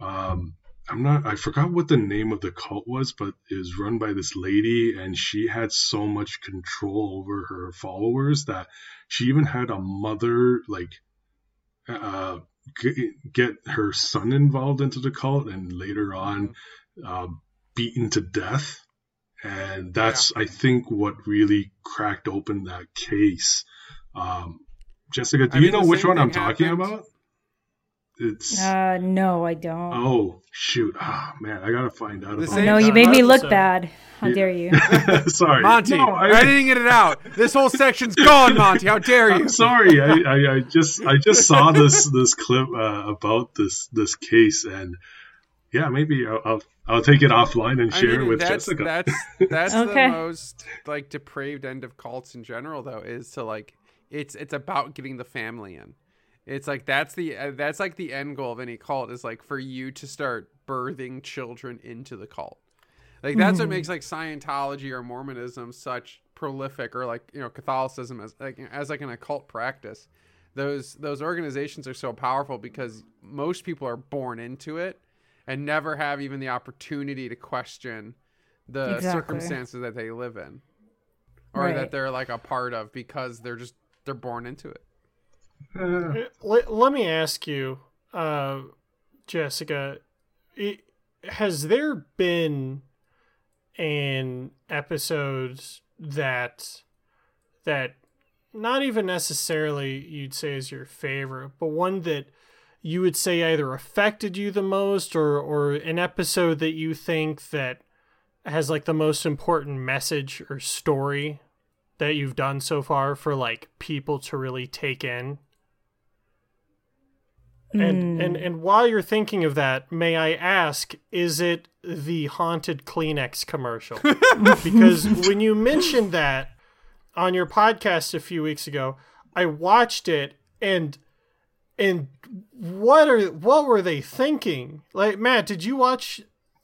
Um, I'm not. I forgot what the name of the cult was, but it was run by this lady, and she had so much control over her followers that she even had a mother like uh, g- get her son involved into the cult, and later on uh, beaten to death. And that's, I think, what really cracked open that case. Um, Jessica, do I you mean, know which one I'm thing talking happened- about? It's Uh, no, I don't. Oh shoot! Ah man, I gotta find out. The about I same know you made me look episode. bad. How Yeah. dare you? sorry, Monty, No, I, I, didn't get it out. This whole section's gone, Monty. How dare you? I'm sorry. I, I, I just I just saw this this clip uh, about this this case, and yeah, maybe I'll I'll, I'll take it offline and I share mean, it with that's, Jessica. That's that's Okay. the most like depraved end of cults in general, though, is to like it's it's about getting the family in. It's like that's the uh, that's like the end goal of any cult is like for you to start birthing children into the cult. Like that's what makes like Scientology or Mormonism such prolific, or like you know Catholicism as like as like an occult practice. Those those organizations are so powerful because most people are born into it and never have even the opportunity to question the Exactly. circumstances that they live in or Right. that they're like a part of because they're just they're born into it. Uh, let, let me ask you, uh, Jessica, i has there been an episode that that not even necessarily you'd say is your favorite, but one that you would say either affected you the most or or an episode that you think that has like the most important message or story that you've done so far for like people to really take in? And hmm. and and while you're thinking of that, may I ask, is it the haunted Kleenex commercial? because when you mentioned that on your podcast a few weeks ago, I watched it and and what are what were they thinking? Like Matt, did you watch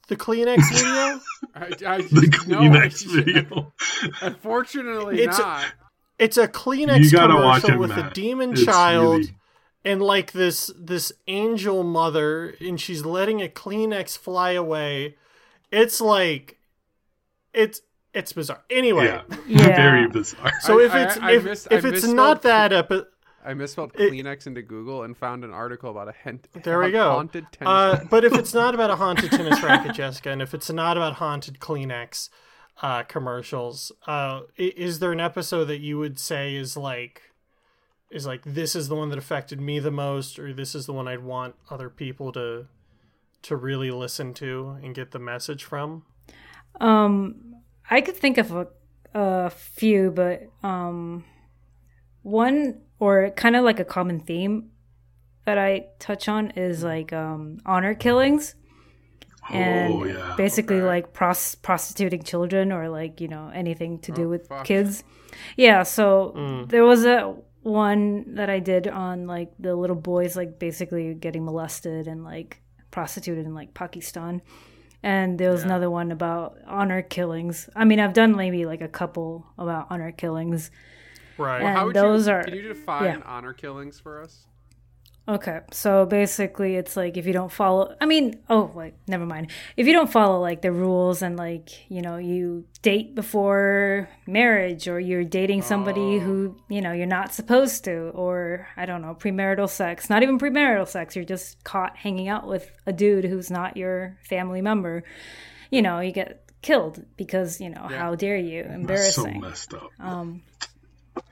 the Kleenex video? I, I, The Kleenex I- video. Unfortunately, It's a- not. It's a Kleenex You gotta watch commercial it, with a demon It's child really- and like this this angel mother, and she's letting a Kleenex fly away. It's like, it's it's bizarre. Anyway, Yeah. Yeah. Very bizarre. so I- if it's I- I if, mis- I if it's misspelled not that epi- I misspelled It- Kleenex into Google and found an article about a hent- There we go. haunted tennis Uh, racket. but if it's not about a haunted tennis racket, Jessica, and if it's not about haunted Kleenex uh, commercials, uh, is there an episode that you would say is like is like this is the one that affected me the most, or this is the one I'd want other people to to really listen to and get the message from? Um, I could think of a, a few, but um, one or kind of like a common theme that I touch on is like um, honor killings and oh yeah. basically okay. like pros- prostituting children or like you know anything to do Oh, with fuck. kids. Yeah, so Mm. there was a one that I did on like the little boys like basically getting molested and like prostituted in like Pakistan. And there was Yeah. another one about honor killings. I mean, I've done maybe like a couple about honor killings. Right. And How would those you, are- Can you define yeah. honor killings for us? Okay, so basically, it's like if you don't follow. I mean, oh, wait, never mind. If you don't follow like the rules and like you know you date before marriage or you're dating somebody Oh. who you know you're not supposed to, or I don't know, premarital sex. Not even premarital sex. You're just caught hanging out with a dude who's not your family member. You know, you get killed because you know Yeah. how dare you? embarrassing. That's so Embarrassing. messed up. um,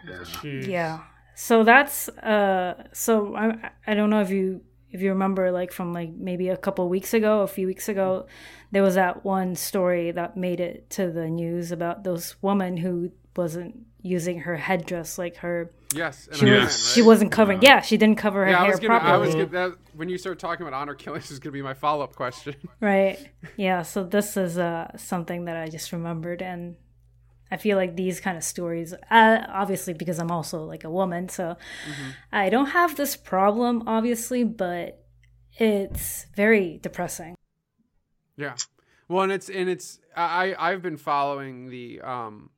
Yeah. Yeah. So that's uh so I I don't know if you if you remember like from like maybe a couple weeks ago, a few weeks ago, there was that one story that made it to the news about those woman who wasn't using her headdress like her Yes. And she was ran, Yes. she right? wasn't covering yeah, she didn't cover her Yeah, I hair was gonna. I properly. was gonna. That, when you start talking about honor killings, is gonna be my follow up question. Right. Yeah. So this is uh, something that I just remembered, and I feel like these kind of stories, uh, obviously because I'm also like a woman, so I don't have this problem, obviously, but it's very depressing. Yeah. Well, and it's and it's I I've been following the um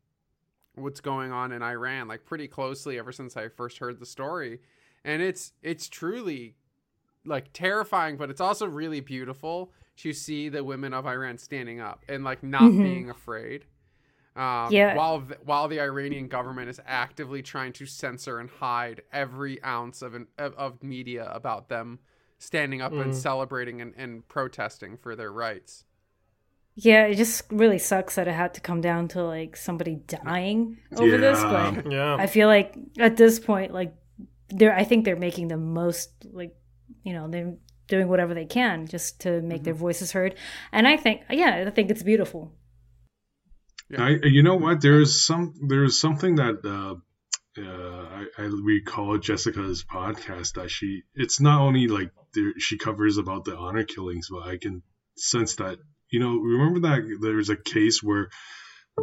what's going on in Iran like pretty closely ever since I first heard the story, and it's it's truly like terrifying, but it's also really beautiful to see the women of Iran standing up and like not Mhm. being afraid. Um, Yeah. While the, while the Iranian government is actively trying to censor and hide every ounce of an, of, of media about them standing up and Mm. celebrating and, and protesting for their rights. Yeah, it just really sucks that it had to come down to like somebody dying over this, but Yeah. I feel like at this point, like they're I think they're making the most like you know, they're doing whatever they can just to make their voices heard. And I think yeah, I think it's beautiful. Yeah. I, you know what? There's some there's something that uh, uh, I, I recall Jessica's podcast that she it's not only like there, she covers about the honor killings, but I can sense that you know remember that there's a case where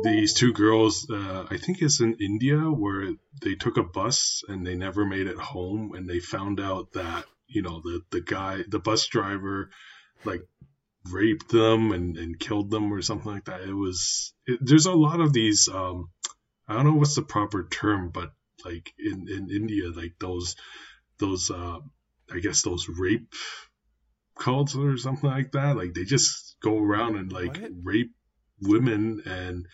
these two girls uh, I think it's in India where they took a bus and they never made it home and they found out that you know the the guy the bus driver like raped them and, and killed them or something like that. It was it, there's a lot of these um I don't know what's the proper term, but like in, in India, like those those uh I guess those rape cults or something like that. Like they just go around and like What? rape women and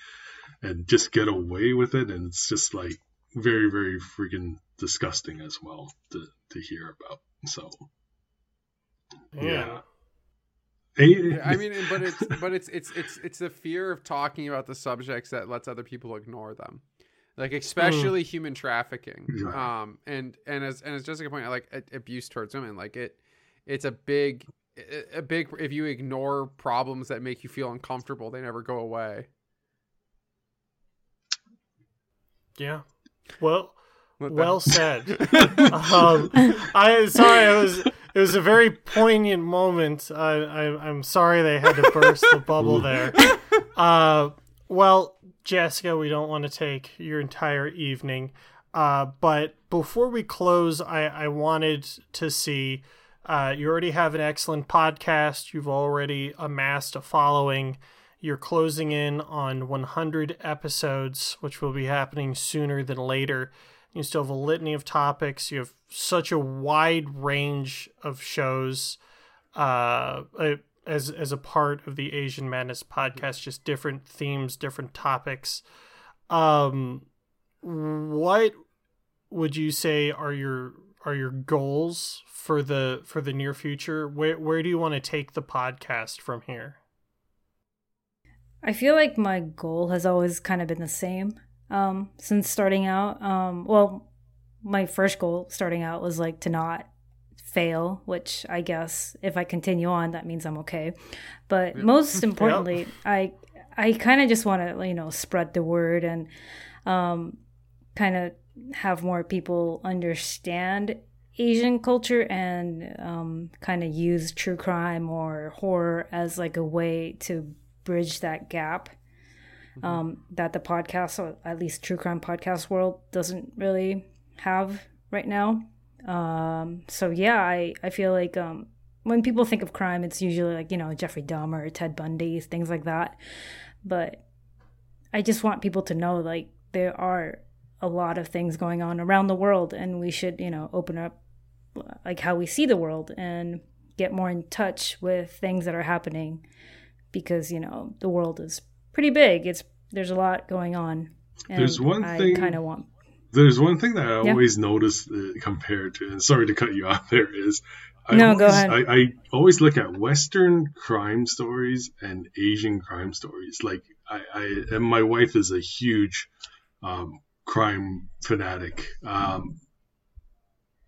and just get away with it and it's just like very, very freaking disgusting as well to, to hear about. So yeah. Yeah. Yeah, I mean, but it's but it's it's it's it's the fear of talking about the subjects that lets other people ignore them, like especially human trafficking. Right. Um, and and as and as Jessica pointed out, like abuse towards women, like it, it's a big, a- a big. If you ignore problems that make you feel uncomfortable, they never go away. Yeah. Well, well said. um, I sorry, I was it was a very poignant moment. I, I I'm sorry they had to burst the bubble there. Uh, well, Jessica, we don't want to take your entire evening, uh, but before we close, I I wanted to see Uh, you already have an excellent podcast. You've already amassed a following. You're closing in on 100 episodes, which will be happening sooner than later. You still have a litany of topics. You have such a wide range of shows uh, as as a part of the Asian Madness podcast. Just different themes, different topics. Um, what would you say are your are your goals for the for the near future? Where where do you want to take the podcast from here? I feel like my goal has always kind of been the same um, since starting out. Um, well, my first goal starting out was like to not fail, which I guess if I continue on, that means I'm okay. But most importantly, yep. I I kind of just want to you know spread the word and um, kind of have more people understand Asian culture and um, kind of use true crime or horror as like a way to bridge that gap mm-hmm. um, that the podcast, or at least true crime podcast world, doesn't really have right now. Um, so yeah, I I feel like um, when people think of crime, it's usually like you know Jeffrey Dahmer, Ted Bundy, things like that. But I just want people to know like there are a lot of things going on around the world, and we should you know open up like how we see the world and get more in touch with things that are happening because you know the world is pretty big. It's there's a lot going on. there's one I thing kind of want. There's one thing that I yeah. always notice uh, compared to, and sorry to cut you off there, is I no, always, go ahead. I, I, always look at Western crime stories and Asian crime stories. Like I, I and my wife is a huge um, crime fanatic. Um,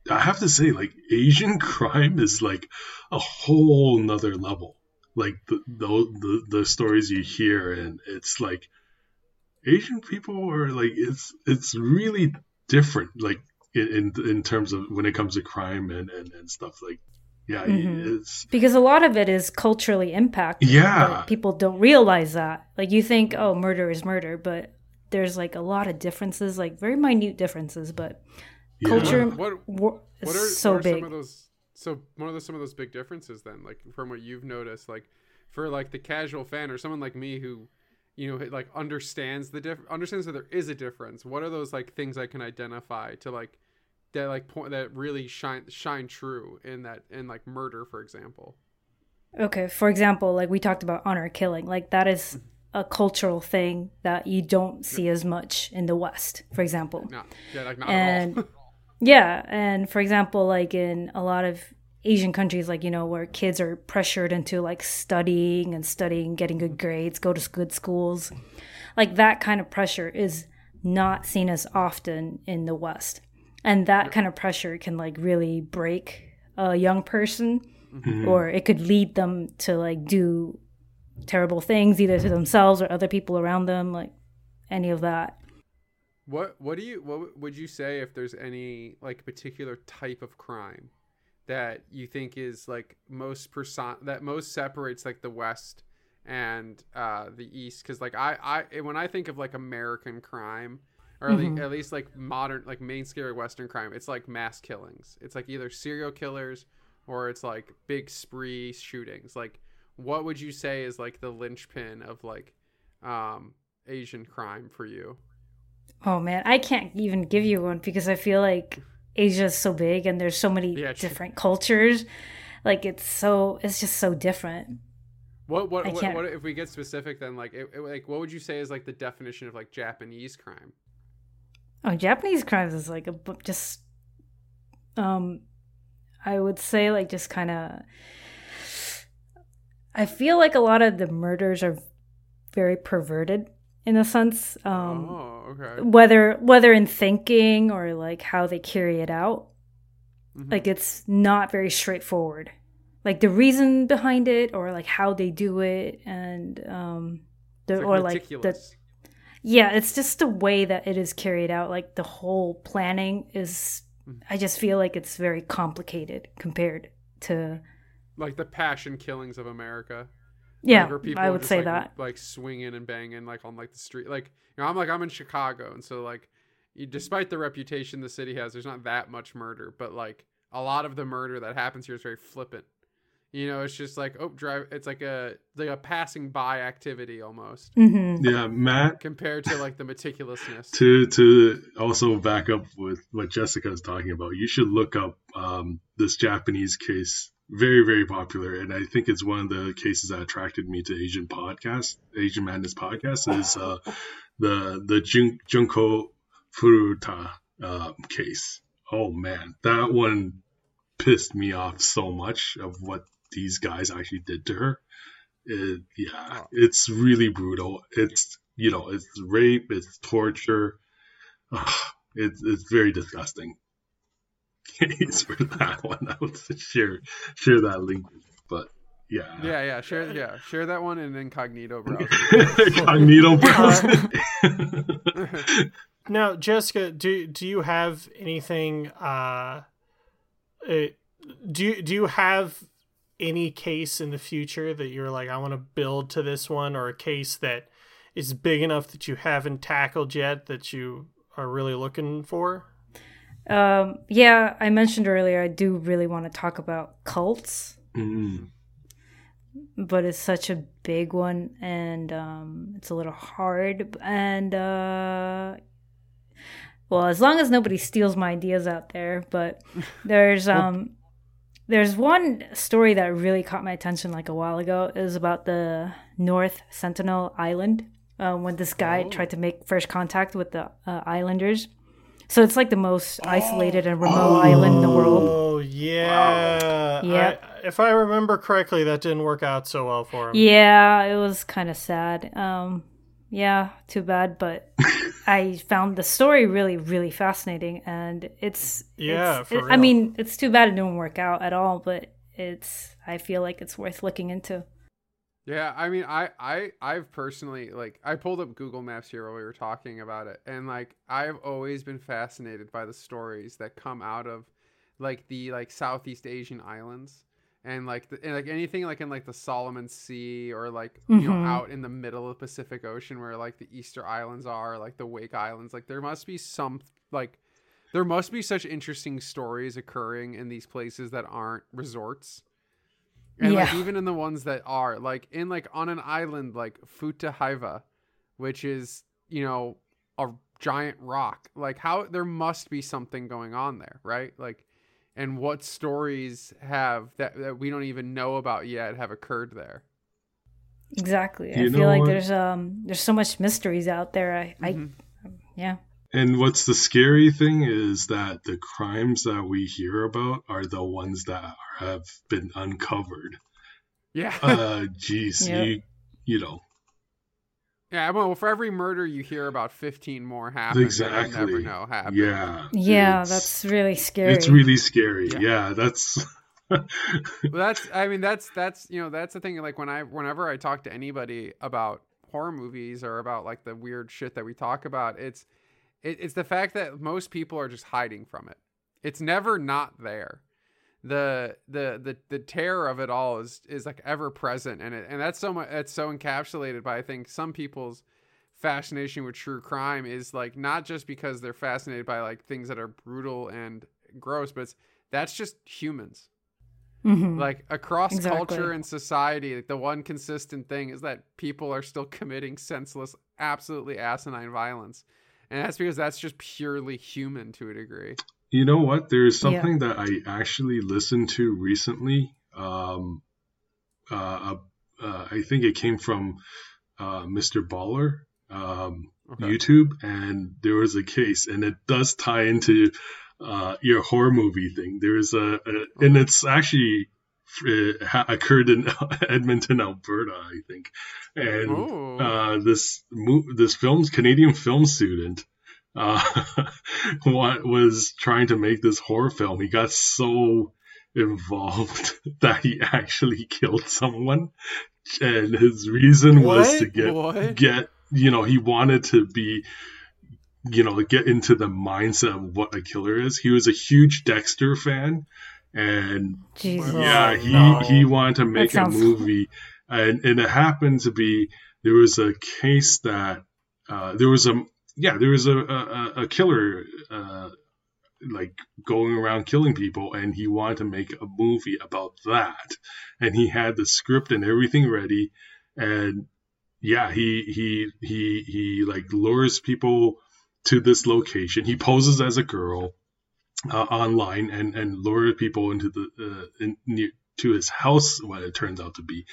I have to say, like Asian crime is like a whole nother level like the, the the, the stories you hear and it's like asian people are like it's it's really different like in in, in terms of when it comes to crime and and, and stuff like yeah mm-hmm. it's because a lot of it is culturally impacted yeah people don't realize that like you think oh murder is murder but there's like a lot of differences like very minute differences but yeah. culture what, what, what are, so what are big some of those so one of the, some of those big differences then, like from what you've noticed, like for like the casual fan or someone like me who, you know, like understands the diff understands that there is a difference. What are those like things I can identify to like that like point that really shine shine true in that in like murder, for example? Okay, for example, like we talked about honor killing, like that is mm-hmm. a cultural thing that you don't see as much in the West, for example. No, yeah, like not and, at all. Yeah, and for example, like in a lot of Asian countries, like you know, where kids are pressured into like studying and studying, getting good grades, go to good schools, like that kind of pressure is not seen as often in the West, and that kind of pressure can like really break a young person, mm-hmm. or it could lead them to like do terrible things either to themselves or other people around them, like any of that. What what do you what would you say if there's any like particular type of crime that you think is like most person that most separates like the West and uh, the East? Because like I I when I think of like American crime or mm-hmm. at least like modern like main scary Western crime, it's like mass killings. It's like either serial killers or it's like big spree shootings. Like what would you say is like the linchpin of like um, Asian crime for you? Oh man, I can't even give you one because I feel like Asia is so big and there's so many yeah, different cultures. Like it's so it's just so different. What what, what, what if we get specific then like it, it, like what would you say is like the definition of like Japanese crime? Oh, Japanese crimes is like a just um I would say like just kind of I feel like a lot of the murders are very perverted in a sense. Um, oh, okay. Whether whether in thinking or like how they carry it out, mm-hmm. like it's not very straightforward. Like the reason behind it, or like how they do it, and um, the like or like the yeah, it's just the way that it is carried out. Like the whole planning is, mm-hmm. I just feel like it's very complicated compared to like the passion killings of America. Yeah, I would say like, that. Like swinging and banging like on like the street. Like you know, I'm like I'm in Chicago, and so like, despite the reputation the city has, there's not that much murder, but like a lot of the murder that happens here is very flippant. You know, it's just like oh, drive. It's like a like a passing by activity almost hmm Yeah, Matt. compared to like the meticulousness. To to also back up with what Jessica is talking about, you should look up um, this Japanese case. Very very popular, and I think it's one of the cases that attracted me to Asian podcast, Asian Madness podcast, is uh, the the Jun- Junko Furuta uh, case. Oh man, that one pissed me off so much of what these guys actually did to her. It, yeah, it's really brutal. It's you know, it's rape, it's torture. Ugh, it's it's very disgusting. Case for that one. I would share share that link, but yeah, Yeah, yeah, share, yeah, share that one in incognito browser. Cognito browser. Now, Jessica, do do you have anything? Uh, uh, do you do you have any case in the future that you're like, I want to build to this one, or a case that is big enough that you haven't tackled yet that you are really looking for? Um, yeah, I mentioned earlier I do really want to talk about cults, Mm. but it's such a big one and um, it's a little hard. And uh, well, as long as nobody steals my ideas out there, but there's um, there's one story that really caught my attention like a while ago. It was about the North Sentinel Island uh, when this guy Oh. tried to make first contact with the uh, islanders. So it's like the most isolated and remote island in the world. Oh yeah, Yep. I, if I remember correctly, that didn't work out so well for him. Yeah, it was kind of sad. Um, yeah, too bad, but I found the story really, really fascinating, and it's Yeah, it's- it- I mean, it's too bad it didn't work out at all, but it's I feel like it's worth looking into. Yeah, I mean, I, I, I've personally like I pulled up Google Maps here while we were talking about it, and like I've always been fascinated by the stories that come out of like the like Southeast Asian islands, and like the, and, like anything like in like the Solomon Sea or like you know Mhm. out in the middle of the Pacific Ocean where like the Easter Islands are, like the Wake Islands. Like there must be some like there must be such interesting stories occurring in these places that aren't resorts. And like even in the ones that are like in like on an island like Fatu Hiva, which is, you know, a giant rock. Like how there must be something going on there, right? Like and what stories have that, that we don't even know about yet have occurred there. Exactly. You I feel like what? there's um there's so much mysteries out there. I, Mhm. I yeah. And what's the scary thing is that the crimes that we hear about are the ones that have been uncovered. Yeah. Uh, geez, Yeah. you you know yeah, well, for every murder you hear about 15 more happen that you never exactly. know happen. Yeah, Yeah, it's- that's really scary. it's really scary. Yeah. Yeah, that's well that's i mean that's that's you know that's the thing like when i whenever i talk to anybody about horror movies or about like the weird shit that we talk about it's it, it's the fact that most people are just hiding from it it's never not there the the the the terror of it all is is like ever present and it and that's so much that's so encapsulated by i think some people's fascination with true crime is like not just because they're fascinated by like things that are brutal and gross but it's that's just humans Mhm. like across Exactly. culture and society like, the one consistent thing is that people are still committing senseless absolutely asinine violence and that's because that's just purely human to a degree You know what? There's Yeah. something that I actually listened to recently. Um, uh, uh, I think it came from uh, MrBallen um, okay YouTube, and there was a case, and it does tie into uh, your horror movie thing. There's a, a and it's actually uh, ha- occurred in Edmonton, Alberta, I think, and Ooh. uh, this mo- this film's Canadian film student uh, was trying to make this horror film. He got so involved that he actually killed someone, and his reason was to get What? get you know he wanted to be you know get into the mindset of what a killer is. He was a huge Dexter fan, and Jesus. yeah, he no. he wanted to make a movie, and and it happened to be there was a case that uh, there was a yeah there was a a, a killer uh, like going around killing people, and he wanted to make a movie about that, and he had the script and everything ready, and yeah, he he he he like lures people to this location. He poses as a girl uh, online and and lures people into the uh, in, near, to his house. What it turns out to be,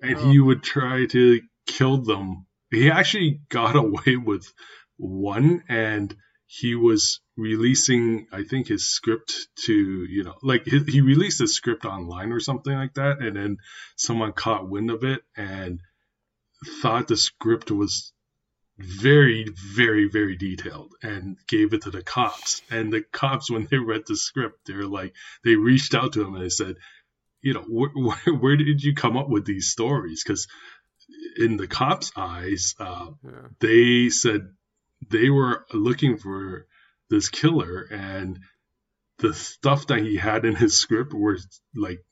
and he would try to kill them. He actually got away with one, and he was releasing, I think, his script to you know, like he, he released a script online or something like that, and then someone caught wind of it and thought the script was very, very, very detailed and gave it to the cops. And the cops, when they read the script, they're like, they reached out to him and they said, you know, where, where, where did you come up with these stories? Because in the cops' eyes, uh, Yeah. they said they were looking for this killer and the stuff that he had in his script were like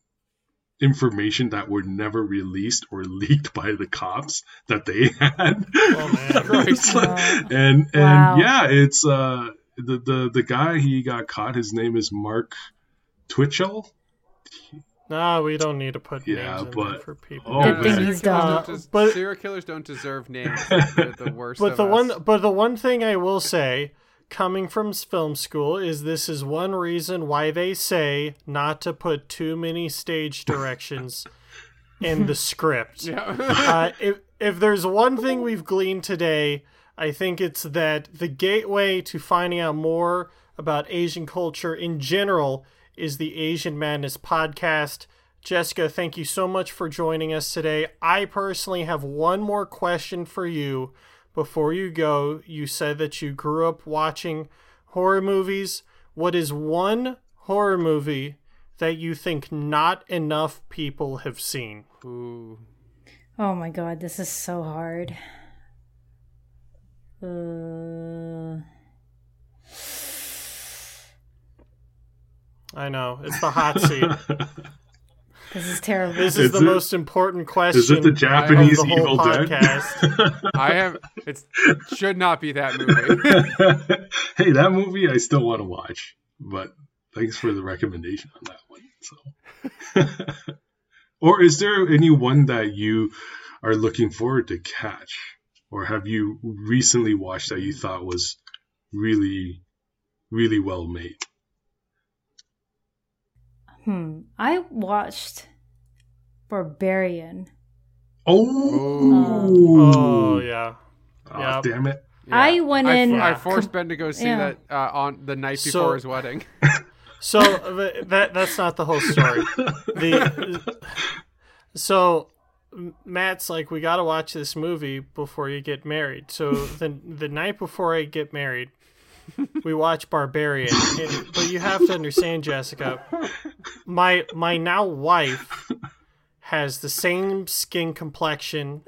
information that were never released or leaked by the cops that they had. Oh, man. It's and and Wow. yeah, it's uh the, the the guy he got caught. His name is Mark Twitchell. Nah, we don't need to put Yeah, names in but- there for people. oh, Good man. thing serial killers done. des- But- serial killers don't deserve names. They're the worst. But of the us. one, but the one thing I will say, coming from film school, is this is one reason why they say not to put too many stage directions in the script. Yeah. Uh, if if there's one thing we've gleaned today, I think it's that the gateway to finding out more about Asian culture in general is the Asian Madness podcast. Jessica, thank you so much for joining us today. I personally have one more question for you before you go. You said that you grew up watching horror movies. What is one horror movie that you think not enough people have seen? Ooh. Oh my god, this is so hard. Uh, I know it's the hot seat. this is terrible. This is, Is the it- most important question. Is it the of Japanese the whole Evil Dead? podcast. I have. It should not be that movie. hey, that movie I still want to watch, but thanks for the recommendation on that one. So, or is there any one that you are looking forward to catch, or have you recently watched that you thought was really, really well made? Hmm. I watched Barbarian. Oh, oh yeah. Aw, yeah. damn it! Yeah. I went I, in- I forced Ben to go see Yeah. that uh, on the night So- before his wedding. So that that's not the whole story. The so Matt's like, we got to watch this movie before you get married. So the the night before I get married, we watch Barbarian. And- but you have to understand, Jessica, my my now wife has the same skin complexion,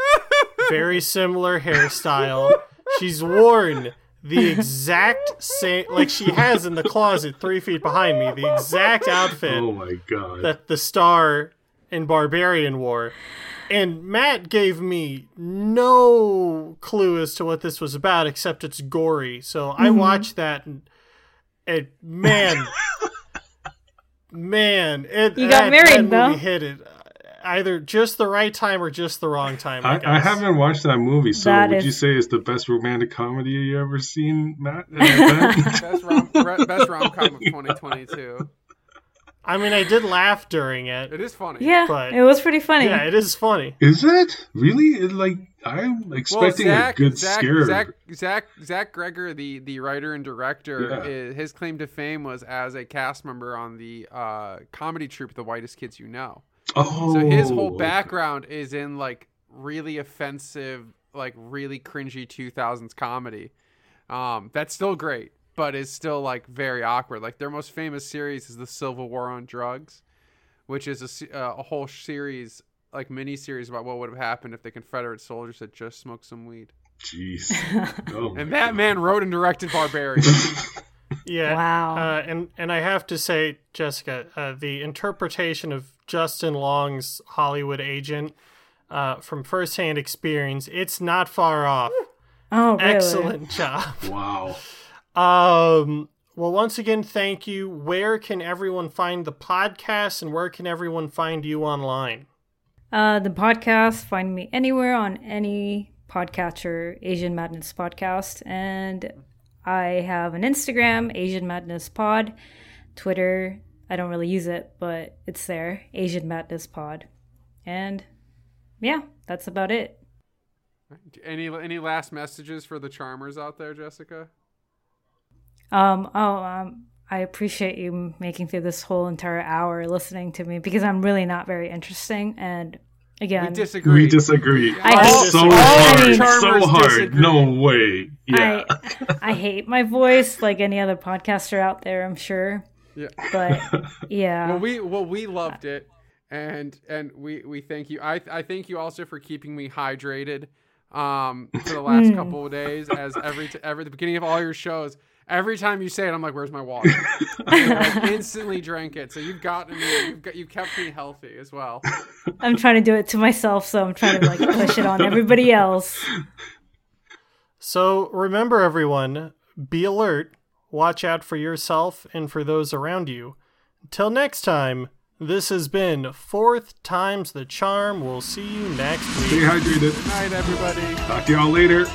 very similar hairstyle. She's worn the exact same, like she has in the closet three feet behind me, the exact outfit Oh my god! that the star in Barbarian wore. And Matt gave me no clue as to what this was about, except it's gory. So I Mm-hmm. watched that, and, and man, man, it You got that- married, that movie though. hit it either just the right time or just the wrong time. I, I, I haven't watched that movie, so That would is- you say it's the best romantic comedy you ever seen, Matt? Uh, best rom best rom com of 2022. I mean, I did laugh during it. It is funny. Yeah, But- it was pretty funny. Yeah, it is funny. Is it really? It, like I'm Well, expecting Zach, a good Zach, scare. Zach, Zach, Zach Cregger, the, the writer and director, Yeah. i- his claim to fame was as a cast member on the uh, comedy troupe The Whitest Kids You Know. oh, So his whole okay. background is in like really offensive, like really cringy 2000s comedy. Um, that's still great, but is still like very awkward. Like their most famous series is the Civil War on Drugs, which is a, uh, a whole series, like mini series about what would have happened if the Confederate soldiers had just smoked some weed. Jeez. Oh And that God. man wrote and directed Barbarian. Yeah. Wow. Uh, and and I have to say, Jessica, uh, the interpretation of Justin Long's Hollywood agent uh, from firsthand experience, it's not far off. oh, really? Excellent job. Wow. Um, Well, once again, thank you. Where can everyone find the podcast and where can everyone find you online? Uh, the podcast, find me anywhere on any podcatcher, Asian Madness Podcast. And I have an Instagram, Asian Madness Pod, Twitter. I don't really use it, but it's there, Asian Madness Pod. And yeah, that's about it. Any any last messages for the charmers out there, Jessica? Um, oh, um, I appreciate you making through this whole entire hour listening to me because I'm really not very interesting. And again, we disagree. We disagree. I hate- so all hard, charmers so hard. disagree. No way. Yeah. I I hate my voice like any other podcaster out there, I'm sure. Yeah. But yeah. Well, we well we loved it, and and we we thank you. I I thank you also for keeping me hydrated, um, for the last couple of days. As every t- every the beginning of all your shows, every time you say it, I'm like, "Where's my water?" I instantly drank it. So you've gotten me. You've got you kept me healthy as well. I'm trying to do it to myself, so I'm trying to like push it on everybody else. So remember, everyone, be alert, watch out for yourself and for those around you. Until next time, this has been Fourth Time's the Charm. We'll see you next week. Stay hydrated. Good night, everybody. Talk to y'all later.